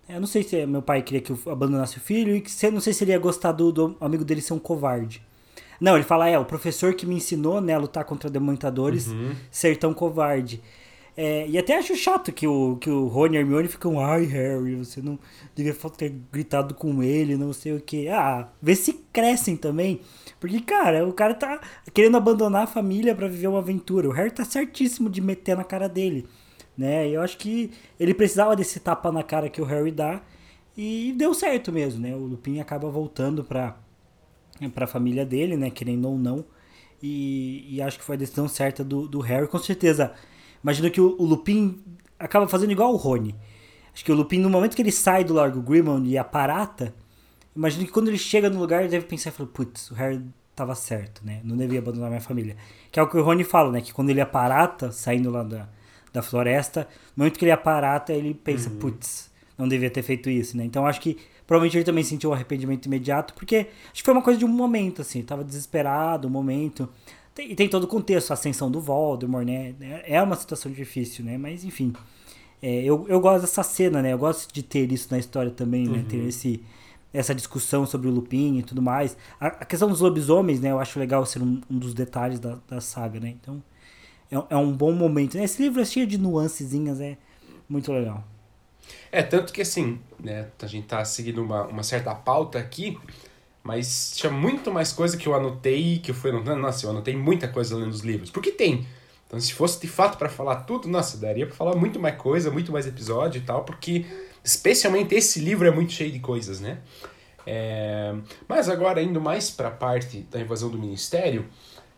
eu não sei se meu pai queria que eu abandonasse o filho. E que não sei se ele ia gostar do, do amigo dele ser um covarde. Não, ele fala: é, o professor que me ensinou né, a lutar contra dementadores uhum. ser tão covarde. É, e até acho chato que o, que o Rony e Hermione ficam, ai Harry, você não devia ter gritado com ele, não sei o que. Ah, vê se crescem também. Porque, cara, o cara tá querendo abandonar a família para viver uma aventura. O Harry tá certíssimo de meter na cara dele. Né? Eu acho que ele precisava desse tapa na cara que o Harry dá. E deu certo mesmo, né? O Lupin acaba voltando pra, pra família dele, né? Querendo ou não. E, e acho que foi a decisão certa do, do Harry. Com certeza Imagino que o, o Lupin acaba fazendo igual o Rony. Acho que o Lupin, no momento que ele sai do Largo Grimond e aparata, imagino que quando ele chega no lugar, ele deve pensar, putz, o Harry tava certo, né? Não devia abandonar minha família. Que é o que o Rony fala, né? Que quando ele aparata, saindo lá da, da floresta, no momento que ele aparata, ele pensa, uhum. putz, não devia ter feito isso, né? Então acho que provavelmente ele também sentiu o arrependimento imediato, porque acho que foi uma coisa de um momento, assim, tava desesperado, um momento. Tem, tem todo o contexto, a ascensão do Voldemort, né? É uma situação difícil, né? Mas, enfim. É, eu, eu gosto dessa cena, né? Eu gosto de ter isso na história também, né? Ter uhum. esse, essa discussão sobre o Lupin e tudo mais. A, a questão dos lobisomens, né? Eu acho legal ser um, um dos detalhes da, da saga, né? Então, é, é um bom momento. Né? Esse livro é cheio de nuancezinhas, é muito legal. É, tanto que assim, né? A gente tá seguindo uma, uma certa pauta aqui. Mas tinha muito mais coisa que eu anotei, que eu fui anotando. Nossa, eu anotei muita coisa lendo os livros. Porque tem. Então, se fosse de fato para falar tudo, nossa, daria para falar muito mais coisa, muito mais episódio e tal, porque especialmente esse livro é muito cheio de coisas, né? É... Mas agora, indo mais para a parte da invasão do ministério,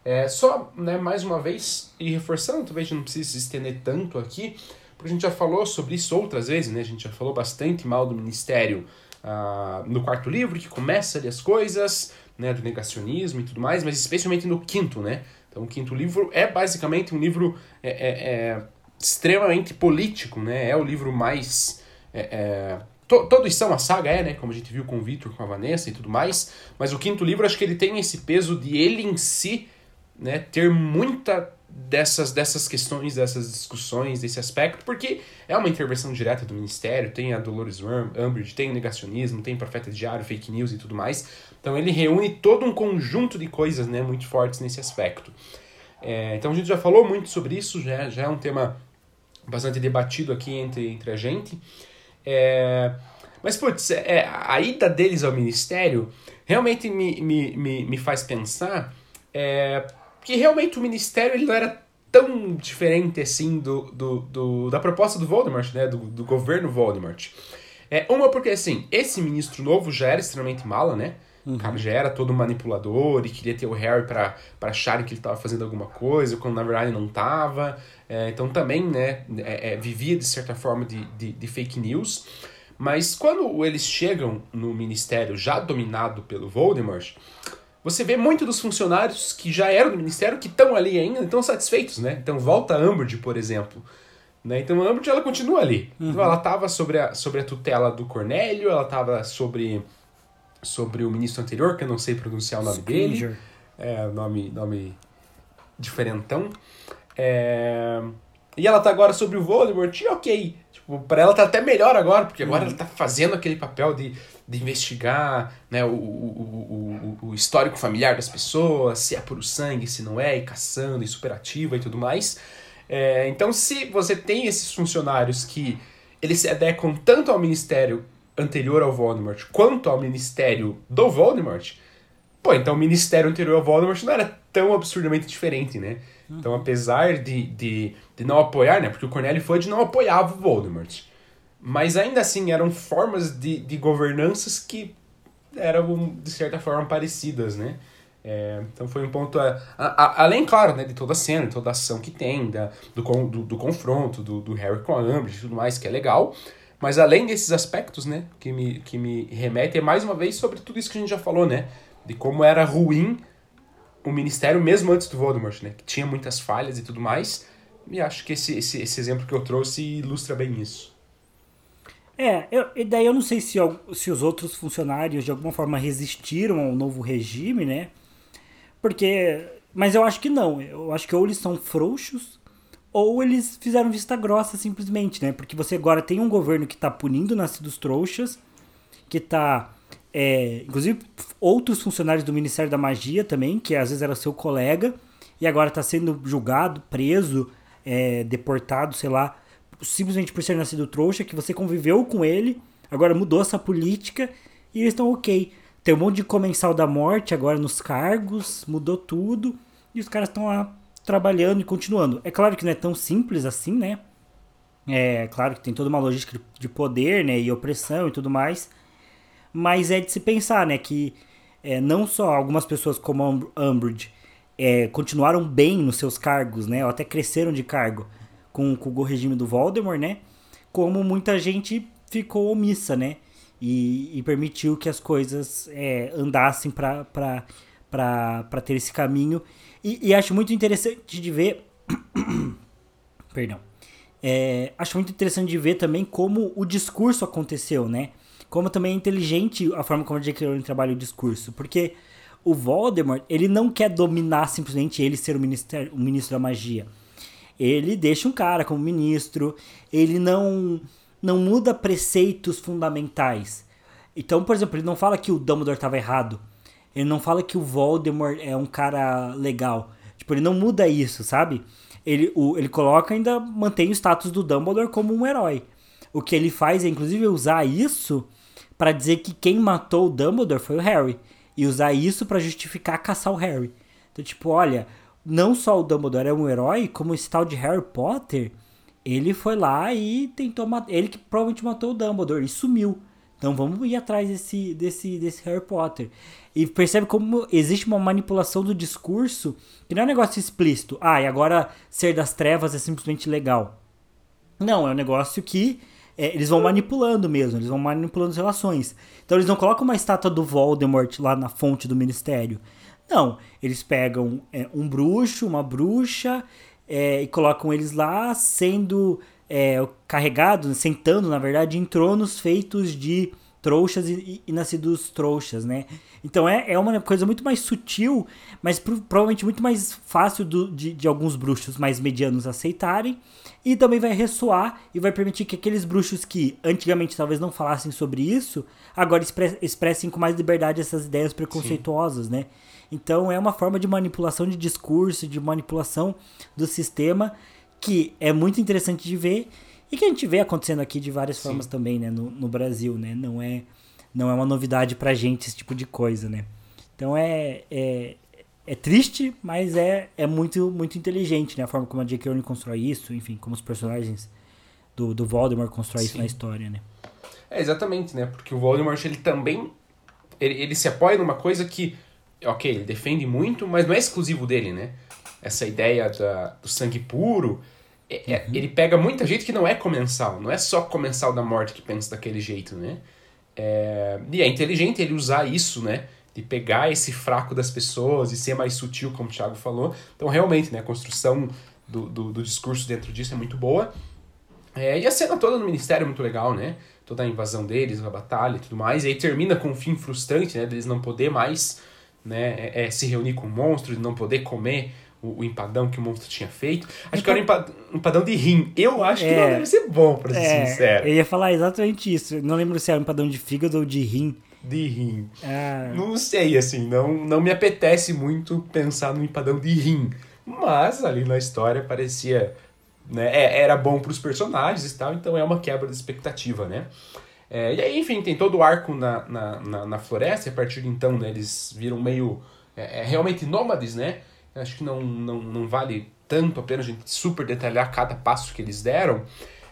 é só, né, mais uma vez, e reforçando, talvez não precise se estender tanto aqui, porque a gente já falou sobre isso outras vezes, né? A gente já falou bastante mal do ministério uh, no quarto livro, que começa ali as coisas, né, do negacionismo e tudo mais, mas especialmente no quinto, né? Então, o quinto livro é basicamente um livro é, é, é extremamente político, né? É o livro mais... É, é, to, todos são a saga, é, né? Como a gente viu com o Victor, com a Vanessa e tudo mais, mas o quinto livro, acho que ele tem esse peso de ele em si, né, ter muita dessas, dessas questões, dessas discussões, desse aspecto, porque é uma intervenção direta do Ministério, tem a Dolores Umbridge, tem o negacionismo, tem profeta diário, fake news e tudo mais. Então ele reúne todo um conjunto de coisas né, muito fortes nesse aspecto. É, então a gente já falou muito sobre isso, já, já é um tema bastante debatido aqui entre, entre a gente. É, mas, putz, é, a ida deles ao ministério realmente me, me, me, me faz pensar é, que realmente o ministério ele não era tão diferente assim do, do, do da proposta do Voldemort, né, do, do governo Voldemort. É, uma porque, assim, esse ministro novo já era extremamente mala, né? Uhum. O cara já era todo manipulador e queria ter o Harry para acharem que ele estava fazendo alguma coisa, quando na verdade não estava. É, então também, né, é, é, vivia de certa forma de, de, de, fake news. Mas quando eles chegam no ministério já dominado pelo Voldemort, você vê muito dos funcionários que já eram do ministério que estão ali ainda, estão satisfeitos, né? Então volta a Umbridge, por exemplo. Né? Então a Umbridge ela continua ali. Então, uhum. Então ela estava sobre a, sobre a tutela do Cornélio, ela estava sobre sobre o ministro anterior, que eu não sei pronunciar o nome Scringer. dele. É, nome, nome diferentão. É... E ela tá agora sobre o Voldemort, e ok. Tipo, pra ela tá até melhor agora, porque agora uhum. ela tá fazendo aquele papel de, de investigar né, o, o, o, o, histórico familiar das pessoas, se é puro sangue, se não é, e caçando, e superativa e tudo mais. É, então, se você tem esses funcionários que eles se adequam tanto ao ministério anterior ao Voldemort quanto ao ministério do Voldemort, pô, então o ministério anterior ao Voldemort não era tão absurdamente diferente, né? Então, apesar de, de, de não apoiar, né? Porque o Cornélio Fudge não apoiava o Voldemort. Mas ainda assim, eram formas de, de governanças que eram, de certa forma, parecidas, né? É, então foi um ponto. A, a, a, além, claro, né, de toda a cena, de toda a ação que tem, da, do, do, do confronto, do, do Harry com a Umbridge e tudo mais, que é legal. Mas além desses aspectos, né, que me, que me remete, é mais uma vez sobre tudo isso que a gente já falou, né? De como era ruim o ministério mesmo antes do Voldemort, né? Que tinha muitas falhas e tudo mais. E acho que esse, esse, esse exemplo que eu trouxe ilustra bem isso. É, eu, e daí eu não sei se, se os outros funcionários de alguma forma resistiram ao novo regime, né? Porque. Mas eu acho que não. Eu acho que ou eles são frouxos ou eles fizeram vista grossa simplesmente, né? Porque você agora tem um governo que tá punindo nascidos trouxas, que tá. É, inclusive, outros funcionários do Ministério da Magia também, que às vezes era seu colega, e agora tá sendo julgado, preso, é, deportado, sei lá, simplesmente por ser nascido trouxa, que você conviveu com ele, agora mudou essa política e eles estão ok. Tem um monte de comensal da morte agora nos cargos, mudou tudo, e os caras estão lá trabalhando e continuando. É claro que não é tão simples assim, né? É claro que tem toda uma logística de poder, né, e opressão e tudo mais. Mas é de se pensar, né, que é, não só algumas pessoas como a Umbridge é, continuaram bem nos seus cargos, né, ou até cresceram de cargo com, com o regime do Voldemort, né, como muita gente ficou omissa, né, e, e permitiu que as coisas é, andassem para ter esse caminho e, e acho muito interessante de ver. Perdão. É, acho muito interessante de ver também como o discurso aconteceu, né? Como também é inteligente a forma como a J.K. Rowling trabalha o discurso. Porque o Voldemort, ele não quer dominar simplesmente ele ser o, ministério, o ministro da magia. Ele deixa um cara como ministro, ele não, não muda preceitos fundamentais. Então, por exemplo, ele não fala que o Dumbledore estava errado. Ele não fala que o Voldemort é um cara legal. Tipo, ele não muda isso, sabe? Ele, o, ele coloca ainda mantém o status do Dumbledore como um herói. O que ele faz é inclusive usar isso para dizer que quem matou o Dumbledore foi o Harry e usar isso para justificar caçar o Harry. Então, tipo, olha, não só o Dumbledore é um herói, como esse tal de Harry Potter, ele foi lá e tentou matar, ele que provavelmente matou o Dumbledore e sumiu. Então vamos ir atrás desse, desse, desse Harry Potter. E percebe como existe uma manipulação do discurso que não é um negócio explícito. Ah, e agora ser das trevas é simplesmente legal. Não, é um negócio que é, eles vão manipulando mesmo, eles vão manipulando as relações. Então eles não colocam uma estátua do Voldemort lá na fonte do ministério. Não, eles pegam é, um bruxo, uma bruxa, é, e colocam eles lá sendo é, carregados, sentando, na verdade, em tronos feitos de trouxas e, e nascidos trouxas, né? Então é, é uma coisa muito mais sutil, mas pro, provavelmente muito mais fácil do, de, de alguns bruxos mais medianos aceitarem. E também vai ressoar e vai permitir que aqueles bruxos que antigamente talvez não falassem sobre isso, agora expressem com mais liberdade essas ideias preconceituosas, Sim. né? Então é uma forma de manipulação de discurso, de manipulação do sistema que é muito interessante de ver e que a gente vê acontecendo aqui de várias Sim. formas também, né, no, no Brasil, né? Não é não é uma novidade pra gente esse tipo de coisa, né? Então é, é, é triste, mas é, é muito, muito inteligente, né? A forma como a J.K. Rowling constrói isso, enfim, como os personagens do, do Voldemort constroem isso na história, né? É, exatamente, né? Porque o Voldemort, ele também... Ele, ele se apoia numa coisa que, ok, ele defende muito, mas não é exclusivo dele, né? Essa ideia da, do sangue puro... É, é uhum. Ele pega muita gente que não é comensal. Não é só comensal da morte que pensa daquele jeito, né? É, e é inteligente ele usar isso, né? De pegar esse fraco das pessoas e ser mais sutil, como o Thiago falou. Então, realmente, né? A construção do, do, do discurso dentro disso é muito boa. É, e a cena toda no Ministério é muito legal, né? Toda a invasão deles, a batalha e tudo mais. E aí termina com um fim frustrante, né? Deles não poder mais né, é, é, se reunir com monstros, não poder comer o, o, empadão que o monstro tinha feito. Acho que era um empadão, empadão de rim. Eu acho que é, não deve ser bom, pra ser é, sincero. Eu ia falar exatamente isso. Não lembro se era um empadão de fígado ou de rim. De rim. Ah. Não sei, assim, não, não me apetece muito pensar no empadão de rim. Mas ali na história parecia. Né, é, era bom para os personagens e tal, então é uma quebra de expectativa, né? É, e aí, enfim, tem todo o arco na, na, na, na floresta, e a partir de então, né, eles viram meio. É, é realmente nômades, né? Acho que não, não, não vale tanto a pena a gente super detalhar cada passo que eles deram.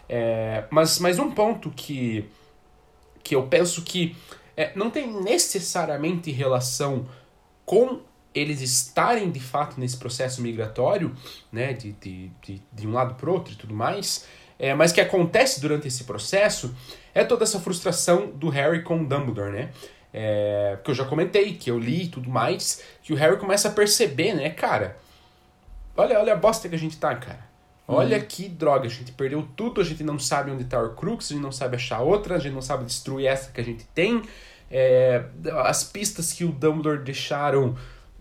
É, mas, mas um ponto que, que eu penso que é, não tem necessariamente relação com eles estarem de fato nesse processo migratório, né, de, de, de, de um lado para outro e tudo mais, é, mas que acontece durante esse processo é toda essa frustração do Harry com Dumbledore, né? É, que eu já comentei, que eu li e tudo mais, que o Harry começa a perceber, né, cara? Olha, olha a bosta que a gente tá, cara. Olha uhum. que droga, a gente perdeu tudo, a gente não sabe onde tá o Crux, a gente não sabe achar outra, a gente não sabe destruir essa que a gente tem. É, as pistas que o Dumbledore deixaram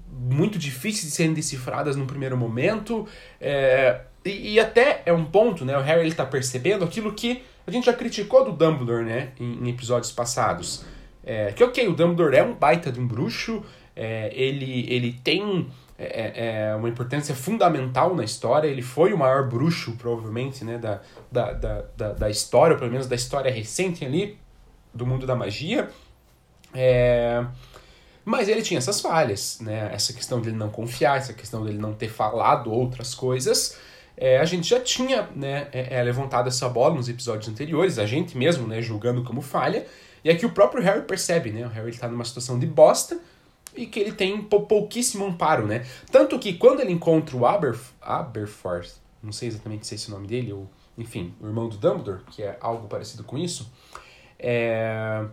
muito difíceis de serem decifradas no primeiro momento. É, e, e, até é um ponto, né? O Harry ele tá percebendo aquilo que a gente já criticou do Dumbledore, né? Em, em episódios passados. É, que ok, o Dumbledore é um baita de um bruxo, é, ele, ele tem é, é, uma importância fundamental na história, ele foi o maior bruxo, provavelmente, né, da, da, da, da, da história, ou pelo menos da história recente ali, do mundo da magia. É, mas ele tinha essas falhas, né? Essa questão dele não confiar, essa questão dele não ter falado outras coisas. É, a gente já tinha né, é, é levantado essa bola nos episódios anteriores, a gente mesmo né, julgando como falha, e aqui o próprio Harry percebe, né? O Harry está numa situação de bosta e que ele tem pouquíssimo amparo, né? Tanto que quando ele encontra o Aber, Aberforth, não sei exatamente se é esse o nome dele, ou enfim, o irmão do Dumbledore, que é algo parecido com isso, é...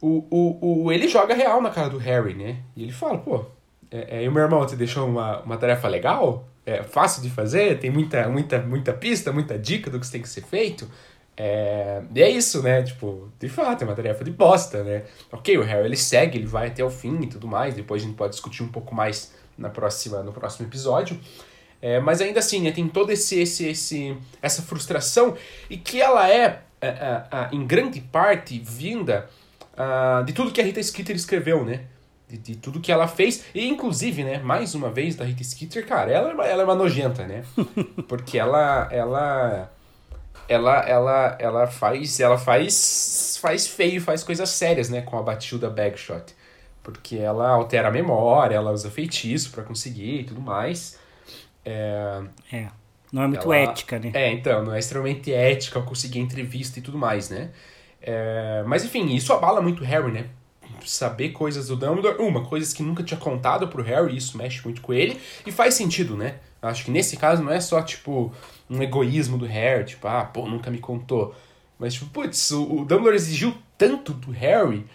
o, o, o, ele joga real na cara do Harry, né? E ele fala, pô, é, é, meu irmão te deixou uma, uma tarefa legal? É fácil de fazer? Tem muita, muita, muita pista, muita dica do que tem que ser feito? É, e é isso, né? Tipo, de fato, é uma tarefa de bosta, né? Ok, o Harry ele segue, ele vai até o fim e tudo mais. Depois a gente pode discutir um pouco mais na próxima, no próximo episódio. É, mas ainda assim, né, tem toda esse, esse, esse, essa frustração e que ela é, é, é, é em grande parte, vinda uh, de tudo que a Rita Skeeter escreveu, né? De, de, tudo que ela fez. E, inclusive, né, mais uma vez, da Rita Skeeter, cara, ela, ela é uma nojenta, né? Porque ela... ela ela ela ela faz ela faz faz feio, faz coisas sérias, né, com a Batilda Bagshot. Porque ela altera a memória, ela usa feitiço para conseguir e tudo mais. É, é. Não é muito ela, ética, né? É, então, não é extremamente ética conseguir entrevista e tudo mais, né? É, mas enfim, isso abala muito o Harry, né? Saber coisas do Dumbledore, uma, coisas que nunca tinha contado pro Harry, isso mexe muito com ele, e faz sentido, né? Acho que nesse caso não é só, tipo, um egoísmo do Harry, tipo, ah, pô, nunca me contou. Mas, tipo, putz, o, o Dumbledore exigiu tanto do Harry,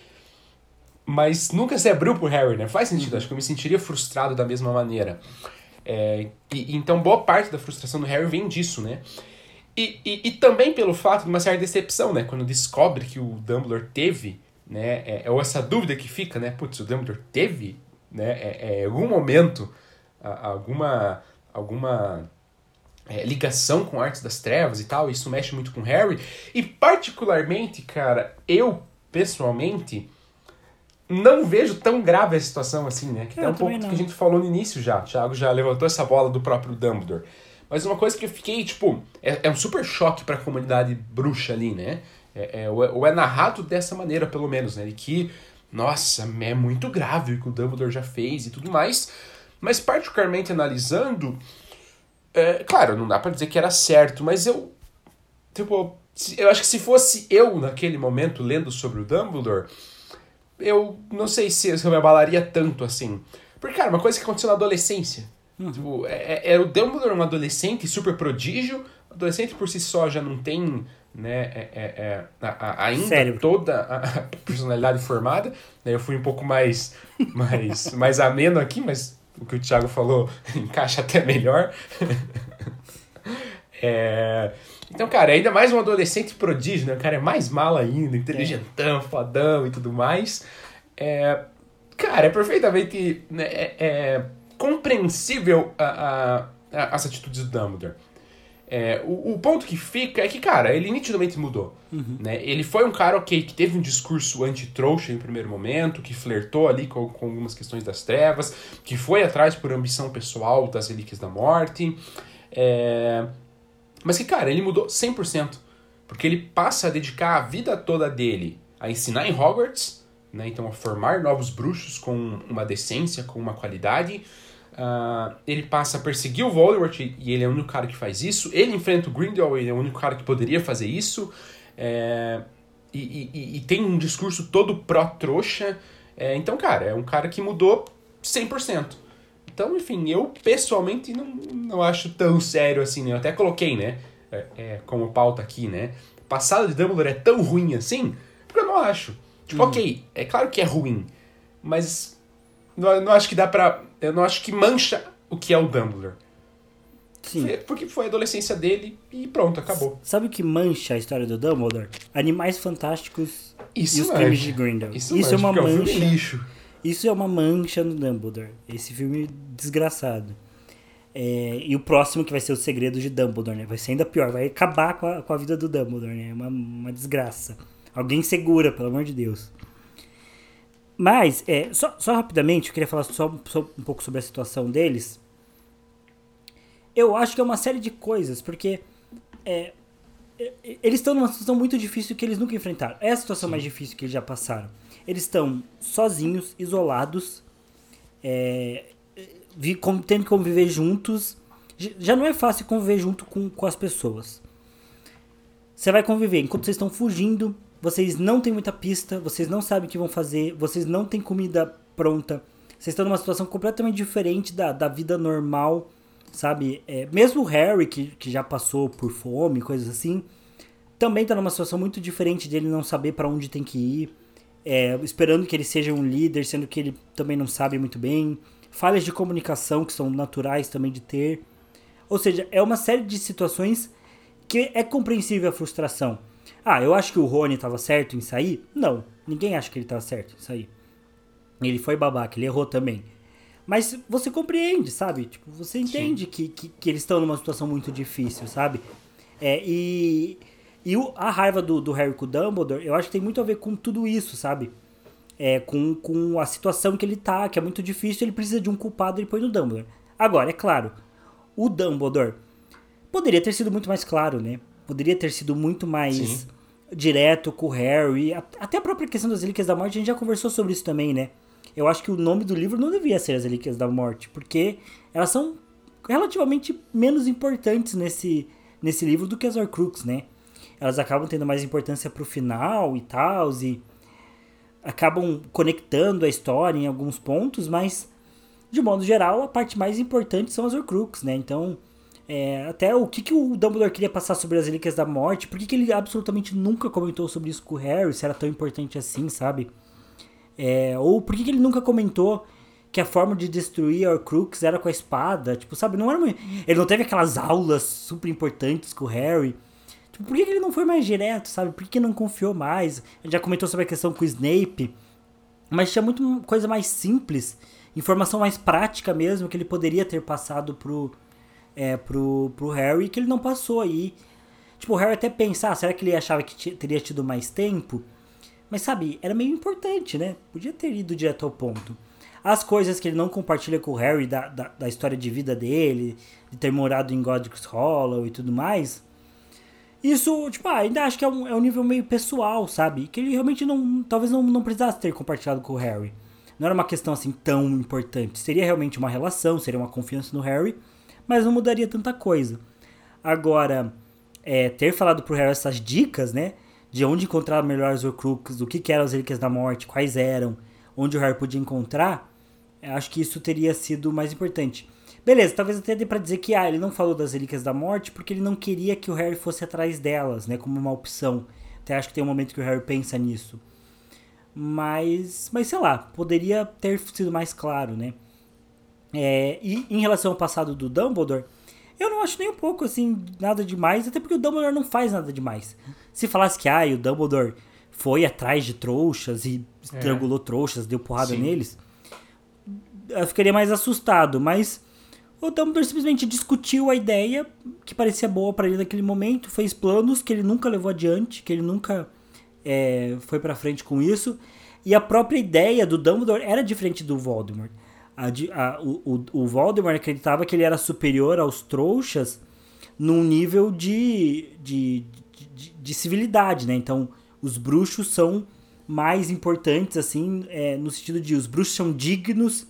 mas nunca se abriu pro Harry, né? Faz sentido, acho que eu me sentiria frustrado da mesma maneira. É, e, então, boa parte da frustração do Harry vem disso, né? e, e, e, também pelo fato de uma certa decepção, né? Quando descobre que o Dumbledore teve, né? É, é, ou essa dúvida que fica, né? Putz, o Dumbledore teve, né? É, é, em algum momento, a, alguma, alguma é, ligação com artes das trevas e tal, isso mexe muito com Harry. E particularmente, cara, eu, pessoalmente, não vejo tão grave a situação assim, né? Que é um pouco do que a gente falou no início já. O Thiago já levantou essa bola do próprio Dumbledore. Mas uma coisa que eu fiquei, tipo, é, é um super choque para a comunidade bruxa ali, né? É, é, ou, é, narrado dessa maneira, pelo menos, né? De que, nossa, é muito grave o que o Dumbledore já fez e tudo mais. Mas, particularmente analisando, é, claro, não dá para dizer que era certo, mas eu. Tipo, eu acho que se fosse eu naquele momento lendo sobre o Dumbledore, eu não sei se eu me abalaria tanto assim. Porque, cara, uma coisa que aconteceu na adolescência Uhum. Tipo, é, é, é, o Dumbledore um adolescente super prodígio. O adolescente por si só já não tem né, é, é, é a, a, ainda Cérebro. toda a personalidade formada. Né, eu fui um pouco mais, mais, mais ameno aqui, mas o que o Thiago falou encaixa até melhor. é, então, cara, ainda mais um adolescente prodígio, né? O cara é mais mal ainda, inteligentão, fodão e tudo mais. É, cara, é perfeitamente né, é, é compreensível a, a, a, as atitudes do Dumbledore. É, o, o, ponto que fica é que, cara, ele nitidamente mudou. Uhum. Né? Ele foi um cara, ok, que teve um discurso anti-trouxa em primeiro momento, que flertou ali com, com, algumas questões das trevas, que foi atrás por ambição pessoal das Relíquias da Morte. É... Mas que, cara, ele mudou 100%. Porque ele passa a dedicar a vida toda dele a ensinar em Hogwarts, né? então a formar novos bruxos com uma decência, com uma qualidade Uh, ele passa a perseguir o Voldemort e ele é o único cara que faz isso. Ele enfrenta o Grindelwald, ele é o único cara que poderia fazer isso. É, e, e, e, tem um discurso todo pró-trouxa. É, então, cara, é um cara que mudou 100%. Então, enfim, eu pessoalmente não, não acho tão sério assim, né? Eu até coloquei, né? É, é, como pauta aqui, né? Passado de Dumbledore é tão ruim assim? Porque eu não acho. Tipo, uhum. ok, é claro que é ruim, mas não, não acho que dá pra. Eu não acho que mancha o que é o Dumbledore. Sim. Porque foi a adolescência dele e pronto, acabou. Sabe o que mancha a história do Dumbledore? Animais Fantásticos isso e os crimes de Grindelwald. Isso, isso é uma mancha. É um lixo. Isso é uma mancha no Dumbledore. Esse filme desgraçado. É, e o próximo que vai ser o segredo de Dumbledore, né? Vai ser ainda pior, vai acabar com a, com a vida do Dumbledore, né? Uma, uma desgraça. Alguém segura, pelo amor de Deus. Mas, é, só, só rapidamente, eu queria falar só, só, um pouco sobre a situação deles. Eu acho que é uma série de coisas, porque é, eles estão numa situação muito difícil que eles nunca enfrentaram. É a situação Sim. mais difícil que eles já passaram. Eles estão sozinhos, isolados, é, tendo que conviver juntos. Já não é fácil conviver junto com, com as pessoas. Você vai conviver enquanto vocês estão fugindo vocês não têm muita pista, vocês não sabem o que vão fazer, vocês não têm comida pronta. Vocês estão numa situação completamente diferente da, da vida normal, sabe? É, mesmo o Harry, que, que já passou por fome, coisas assim, também está numa situação muito diferente dele não saber para onde tem que ir, é, esperando que ele seja um líder, sendo que ele também não sabe muito bem. Falhas de comunicação que são naturais também de ter. Ou seja, é uma série de situações que é compreensível a frustração. Ah, eu acho que o Rony estava certo em sair? Não, ninguém acha que ele estava certo em sair. Ele foi babaca, ele errou também. Mas você compreende, sabe? Tipo, você entende que, que, que, eles estão numa situação muito difícil, sabe? É, e e o, a raiva do, do Harry com o Dumbledore, eu acho que tem muito a ver com tudo isso, sabe? É, com, com a situação que ele tá, que é muito difícil, ele precisa de um culpado, ele põe no Dumbledore. Agora, é claro, o Dumbledore poderia ter sido muito mais claro, né? Poderia ter sido muito mais... Sim direto com o Harry. Até a própria questão das Relíquias da Morte, a gente já conversou sobre isso também, né? Eu acho que o nome do livro não devia ser As Relíquias da Morte, porque elas são relativamente menos importantes nesse, nesse livro do que as Horcrux, né? Elas acabam tendo mais importância pro final e tal, e acabam conectando a história em alguns pontos, mas de modo geral a parte mais importante são as Horcrux, né? Então é, até o que, que o Dumbledore queria passar sobre as Relíquias da Morte, por que, que ele absolutamente nunca comentou sobre isso com o Harry, se era tão importante assim, sabe? É, ou por que, que ele nunca comentou que a forma de destruir Horcrux era com a espada, tipo, sabe? Não era uma... Ele não teve aquelas aulas super importantes com o Harry. Tipo, por que, que ele não foi mais direto, sabe? Por que, que não confiou mais? Gente já comentou sobre a questão com o Snape. Mas tinha muito coisa mais simples, informação mais prática mesmo, que ele poderia ter passado pro, é, pro, pro Harry, que ele não passou aí. Tipo, o Harry até pensar, será que ele achava que teria tido mais tempo? Mas sabe, era meio importante, né? Podia ter ido direto ao ponto. As coisas que ele não compartilha com o Harry da, da, da história de vida dele, de ter morado em Godric's Hollow e tudo mais. Isso, tipo, ah, ainda acho que é um, é um nível meio pessoal, sabe? Que ele realmente não. Talvez não, não precisasse ter compartilhado com o Harry. Não era uma questão assim tão importante. Seria realmente uma relação, seria uma confiança no Harry, mas não mudaria tanta coisa. Agora, é, ter falado pro Harry essas dicas, né? de onde encontrar melhores Horcruxes, do que, que eram as Relíquias da Morte, quais eram, onde o Harry podia encontrar, acho que isso teria sido mais importante. Beleza, talvez até dê pra dizer que ah, ele não falou das Relíquias da Morte porque ele não queria que o Harry fosse atrás delas, né, como uma opção. Até acho que tem um momento que o Harry pensa nisso. Mas, mas sei lá, poderia ter sido mais claro, né? É, e em relação ao passado do Dumbledore, eu não acho nem um pouco, assim, nada demais, até porque o Dumbledore não faz nada demais. Se falasse que, ah, o Dumbledore foi atrás de trouxas e é. estrangulou trouxas, deu porrada Sim. neles, eu ficaria mais assustado, mas o Dumbledore simplesmente discutiu a ideia que parecia boa para ele naquele momento, fez planos que ele nunca levou adiante, que ele nunca é, foi para frente com isso, e a própria ideia do Dumbledore era diferente do Voldemort a, a, o, o Voldemort acreditava que ele era superior aos trouxas num nível de, de, de, de civilidade, né? Então, os bruxos são mais importantes, assim, é, no sentido de os bruxos são dignos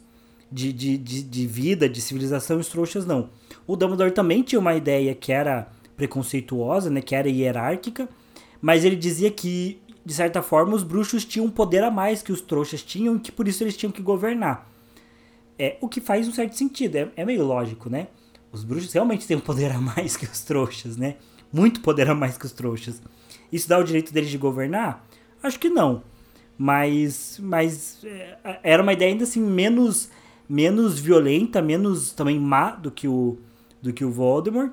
de, de, de, de vida, de civilização, e os trouxas não. O Dumbledore também tinha uma ideia que era preconceituosa, né? Que era hierárquica, mas ele dizia que, de certa forma, os bruxos tinham um poder a mais que os trouxas tinham e que por isso eles tinham que governar. É, o que faz um certo sentido, é, é meio lógico, né? Os bruxos realmente têm um poder a mais que os trouxas, né? Muito poder a mais que os trouxas. Isso dá o direito deles de governar? Acho que não. Mas, mas é, era uma ideia ainda assim menos, menos violenta, menos também má do que o, do que o Voldemort.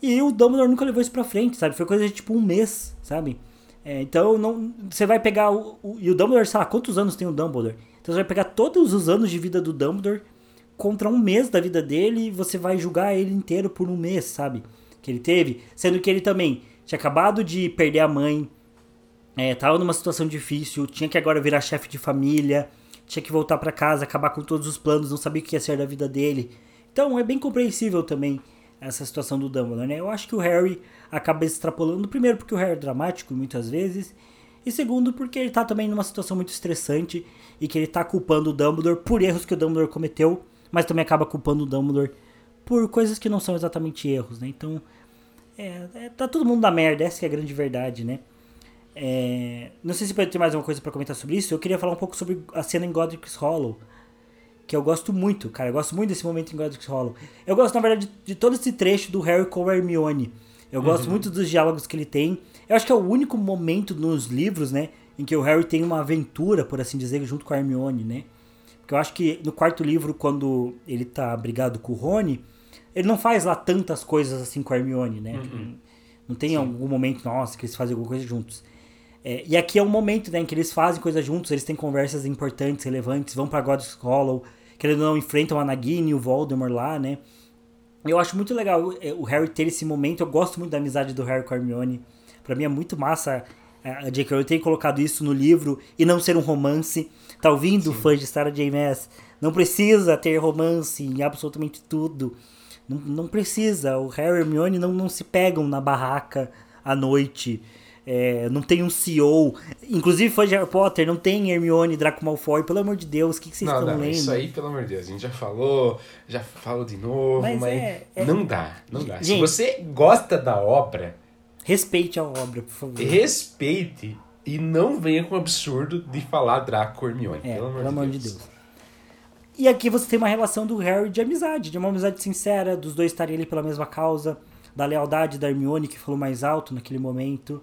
E o Dumbledore nunca levou isso pra frente, sabe? Foi coisa de tipo um mês, sabe? É, então não, você vai pegar o, o, E o Dumbledore, sei lá, quantos anos tem o Dumbledore? Então você vai pegar todos os anos de vida do Dumbledore contra um mês da vida dele e você vai julgar ele inteiro por um mês, sabe? Que ele teve. Sendo que ele também tinha acabado de perder a mãe, é, tava numa situação difícil, tinha que agora virar chefe de família, tinha que voltar para casa, acabar com todos os planos, não sabia o que ia ser da vida dele. Então é bem compreensível também essa situação do Dumbledore, né? Eu acho que o Harry acaba extrapolando, primeiro porque o Harry é dramático muitas vezes, e segundo porque ele tá também numa situação muito estressante e que ele tá culpando o Dumbledore por erros que o Dumbledore cometeu, mas também acaba culpando o Dumbledore por coisas que não são exatamente erros, né? Então, é, é, tá todo mundo na merda, essa é a grande verdade, né? É, não sei se pode ter mais alguma coisa para comentar sobre isso. Eu queria falar um pouco sobre a cena em Godric's Hollow, que eu gosto muito, cara. Eu gosto muito desse momento em Godric's Hollow. Eu gosto, na verdade, de, de todo esse trecho do Harry com a Hermione. Eu gosto uhum. muito dos diálogos que ele tem. Eu acho que é o único momento nos livros, né, em que o Harry tem uma aventura, por assim dizer, junto com a Hermione, né? Porque eu acho que no quarto livro, quando ele tá brigado com o Rony, ele não faz lá tantas coisas assim com a Hermione, né? Uhum. Não tem Sim. algum momento, nossa, que eles fazem alguma coisa juntos. É, e aqui é um momento né, em que eles fazem coisas juntos, eles têm conversas importantes, relevantes, vão pra God's Hollow, que eles não enfrentam a Nagini e o Voldemort lá, né? Eu acho muito legal é, o Harry ter esse momento, eu gosto muito da amizade do Harry com a Hermione. Pra mim é muito massa é, a J.K. Rowling ter colocado isso no livro e não ser um romance. Tá ouvindo, Sim. fãs de Sarah J. Maas? Não precisa ter romance em absolutamente tudo. Não, não precisa. O Harry e Hermione não, não se pegam na barraca à noite. É, não tem um CEO. Inclusive foi de Harry Potter, não tem Hermione Draco Malfoy, pelo amor de Deus, o que, que vocês não, estão não, lendo? Isso aí, pelo amor de Deus, a gente já falou, já falou de novo, mas, mas é, é... não dá, não dá. Gente, Se você gosta da obra, Respeite a obra, por favor. Respeite e não venha com o absurdo de falar Draco Hermione. É, pelo amor, pelo de, amor Deus. de, Deus. E aqui você tem uma relação do Harry de amizade, de uma amizade sincera, dos dois estarem ali pela mesma causa, da lealdade da Hermione que falou mais alto naquele momento.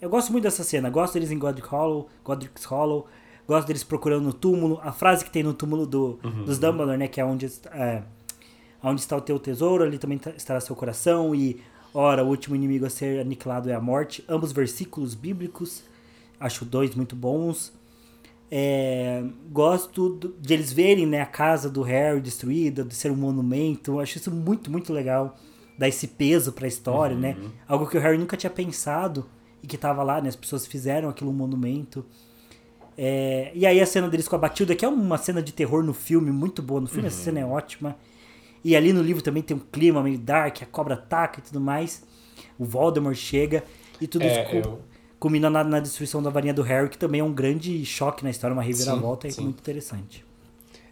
Eu gosto muito dessa cena, gosto deles em Godric Hollow, Godric's Hollow, gosto deles procurando no túmulo, a frase que tem no túmulo do, uhum, dos Dumbledore, né, que é onde, é onde está o teu tesouro, ali também tá, estará seu coração, e Ora, o último inimigo a ser aniquilado é a morte. Ambos versículos bíblicos. Acho dois muito bons. É, gosto de eles verem né, a casa do Harry destruída, de ser um monumento. Acho isso muito, muito legal. Dar esse peso para a história, né? Uhum. Algo que o Harry nunca tinha pensado e que tava lá, né? As pessoas fizeram aquilo um monumento. É, e aí a cena deles com a Batilda, que é uma cena de terror no filme, muito boa. No filme essa cena é ótima. E ali no livro também tem um clima meio dark, a cobra ataca e tudo mais. O Voldemort chega e tudo É, isso eu- culmina na, na destruição da varinha do Harry, que também é um grande choque na história, uma reviravolta e sim. muito interessante.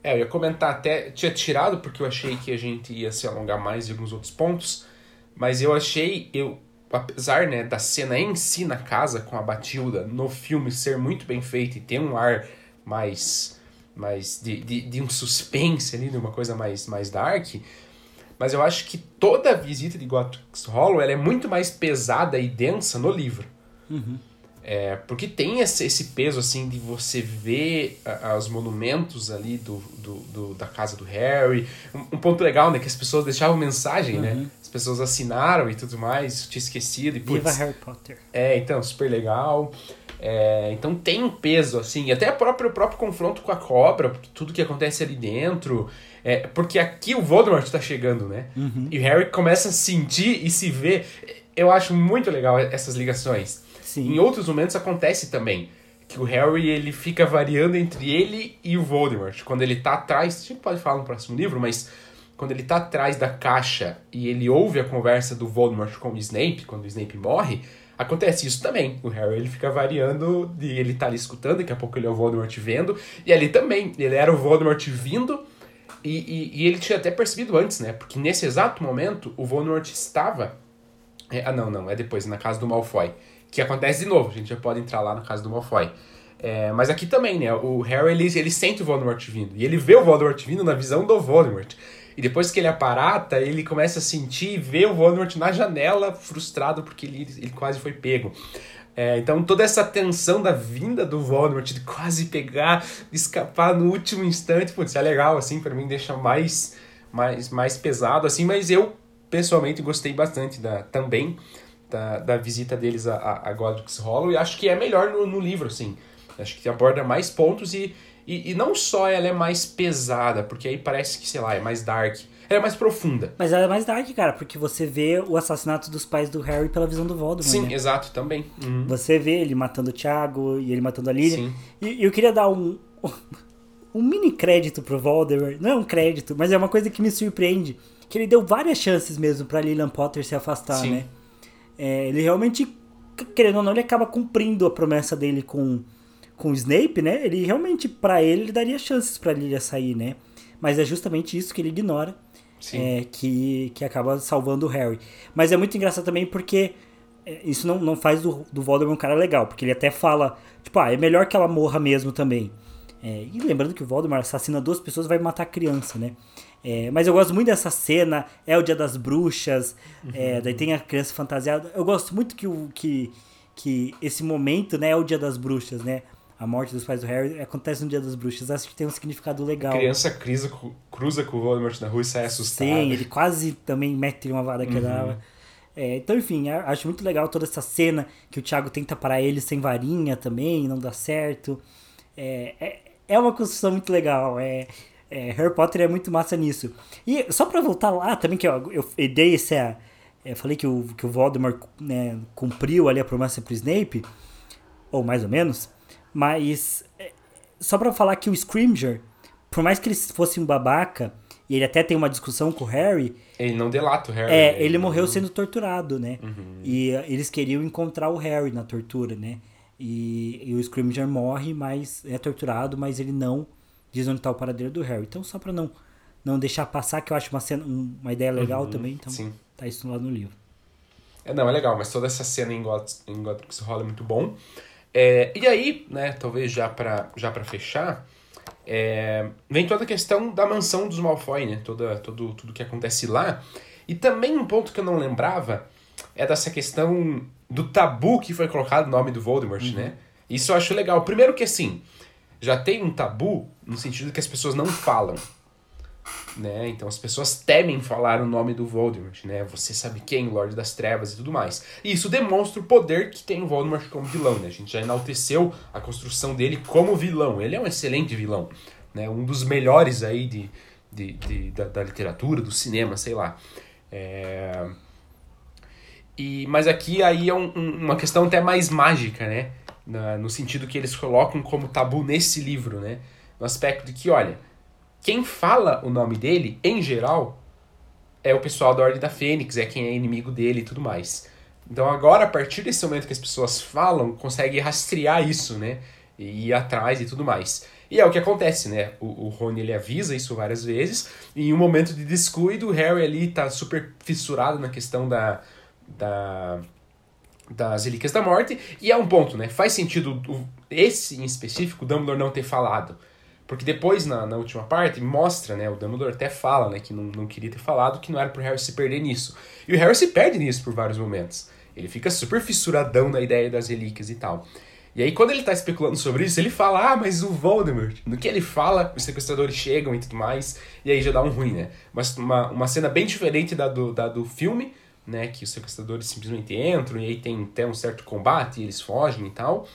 É, eu ia comentar até, tinha tirado porque eu achei que a gente ia se alongar mais em alguns outros pontos, mas eu achei, eu, apesar né, da cena em si na casa com a Batilda no filme ser muito bem feita e ter um ar mais, mais de, de, de um suspense ali, de uma coisa mais, mais dark, mas eu acho que toda a visita de Godric's Hollow ela é muito mais pesada e densa no livro. É, porque tem esse, esse peso, assim, de você ver a- os monumentos ali do, do, do- da casa do Harry. Um, um ponto legal, né? Que as pessoas deixavam mensagem, né? As pessoas assinaram e tudo mais, tinha esquecido. E, Viva putz, Harry Potter. é, então, super legal. É, então tem um peso, assim, e até o próprio, o próprio confronto com a cobra, tudo que acontece ali dentro. É, porque aqui o Voldemort tá chegando, né? E o Harry começa a sentir e se ver. Eu acho muito legal essas ligações. Sim. Em outros momentos acontece também. Que o Harry ele fica variando entre ele e o Voldemort. Quando ele tá atrás. A gente pode falar no próximo livro, mas. Quando ele tá atrás da caixa e ele ouve a conversa do Voldemort com o Snape, quando o Snape morre, acontece isso também. O Harry ele fica variando de ele tá ali escutando, daqui a pouco ele é o Voldemort vendo. E ali também, ele era o Voldemort vindo. E, e, e ele tinha até percebido antes, né? Porque nesse exato momento, o Voldemort estava é, ah, não, não, é depois, na casa do Malfoy. Que acontece de novo, a gente já pode entrar lá na casa do Malfoy. É, mas aqui também, né? O Harry, ele, ele sente o Voldemort vindo. E ele vê o Voldemort vindo na visão do Voldemort. E depois que ele aparata, ele começa a sentir e vê o Voldemort na janela, frustrado porque ele, ele quase foi pego. É, então toda essa tensão da vinda do Voldemort, de quase pegar, escapar no último instante, putz, é legal, assim, pra mim deixa mais, mais, mais pesado, assim, mas eu pessoalmente gostei bastante da, também da, da visita deles a, a, a Godric's Hollow e acho que é melhor no, no livro, assim. Acho que aborda mais pontos e, e, e não só ela é mais pesada, porque aí parece que, sei lá, é mais dark. Ela é mais profunda. Mas ela é mais dark, cara, porque você vê o assassinato dos pais do Harry pela visão do Voldemort, Sim, né? exato, também. Uhum. Você vê ele matando o Thiago e ele matando a Lily. Sim. E eu queria dar um, um mini crédito pro Voldemort. Não é um crédito, mas é uma coisa que me surpreende. Que ele deu várias chances mesmo pra Lilian Potter se afastar, Sim. né? É, ele realmente, querendo ou não, ele acaba cumprindo a promessa dele com, com o Snape, né? Ele realmente, pra ele, ele daria chances pra Lilia sair, né? Mas é justamente isso que ele ignora. É, que, que acaba salvando o Harry. Mas é muito engraçado também porque é, isso não, não faz do, do Voldemort um cara legal, porque ele até fala, tipo, ah, é melhor que ela morra mesmo também. É, e lembrando que o Voldemort assassina duas pessoas e vai matar a criança, né? É, mas eu gosto muito dessa cena, é o dia das bruxas, é, daí tem a criança fantasiada. Eu gosto muito que, o, que, que esse momento né, é o dia das bruxas, né? A morte dos pais do Harry acontece no dia das bruxas. Acho que tem um significado legal. A criança cruza, com- cruza com o Voldemort na rua e sai assustada. Sim, ele quase também mete uma vara que dava. É, então, enfim, acho muito legal toda essa cena que o Thiago tenta parar ele sem varinha também, não dá certo. É, é, é uma construção muito legal. É, é, Harry Potter é muito massa nisso. E só pra voltar lá também, que eu, eu, eu dei esse. é, falei que o, que o Voldemort né, cumpriu ali a promessa pro Snape, ou mais ou menos, mas é, só pra falar que o Scrimger, por mais que ele fosse um babaca, e ele até tem uma discussão com o Harry, Ele não delata o Harry. é, né? ele morreu sendo torturado, né? Uhum. E uh, eles queriam encontrar o Harry na tortura, né? E, e o Scrimger morre, mas é torturado, mas ele não diz onde tá o paradeiro do Harry. Então, só pra não, não deixar passar, que eu acho uma, cena, um- uma ideia legal também, então sim. tá isso lá no livro. É, não, é legal, mas toda essa cena em, God, em Hollow é muito bom. É, e aí, né, talvez já pra, já pra fechar, é, vem toda a questão da mansão dos Malfoy, né? Toda, todo, tudo que acontece lá. E também um ponto que eu não lembrava é dessa questão do tabu que foi colocado no nome do Voldemort, né? Isso eu acho legal. Primeiro que assim, já tem um tabu no sentido que as pessoas não falam. Né? Então as pessoas temem falar o nome do Voldemort, né? Você sabe quem, Lorde das Trevas e tudo mais. E isso demonstra o poder que tem o Voldemort como vilão, né? A gente já enalteceu a construção dele como vilão. Ele é um excelente vilão, né? Um dos melhores aí de, de, de da, da, literatura, do cinema, sei lá. É... E, mas aqui aí é um, um, uma questão até mais mágica, né? Na, no sentido que eles colocam como tabu nesse livro, né? No aspecto de que, olha, quem fala o nome dele, em geral, é o pessoal da Ordem da Fênix, é quem é inimigo dele e tudo mais. Então agora, a partir desse momento que as pessoas falam, consegue rastrear isso, né? E ir atrás e tudo mais. E é o que acontece, né? O, o Rony ele avisa isso várias vezes, e em um momento de descuido, o Harry ali tá super fissurado na questão da, da das Relíquias da Morte, e é um ponto, né? Faz sentido esse em específico, Dumbledore não ter falado. Porque depois, na, na última parte, mostra, né? O Dumbledore até fala, né? Que não, não queria ter falado, que não era pro Harry se perder nisso. E o Harry se perde nisso por vários momentos. Ele fica super fissuradão na ideia das relíquias e tal. E aí, quando ele tá especulando sobre isso, ele fala, ah, mas o Voldemort. No que ele fala, os sequestradores chegam e tudo mais, e aí já dá um ruim, né? Mas uma, uma cena bem diferente da do, da do filme, né? Que os sequestradores simplesmente entram, e aí tem até um certo combate, e eles fogem e tal.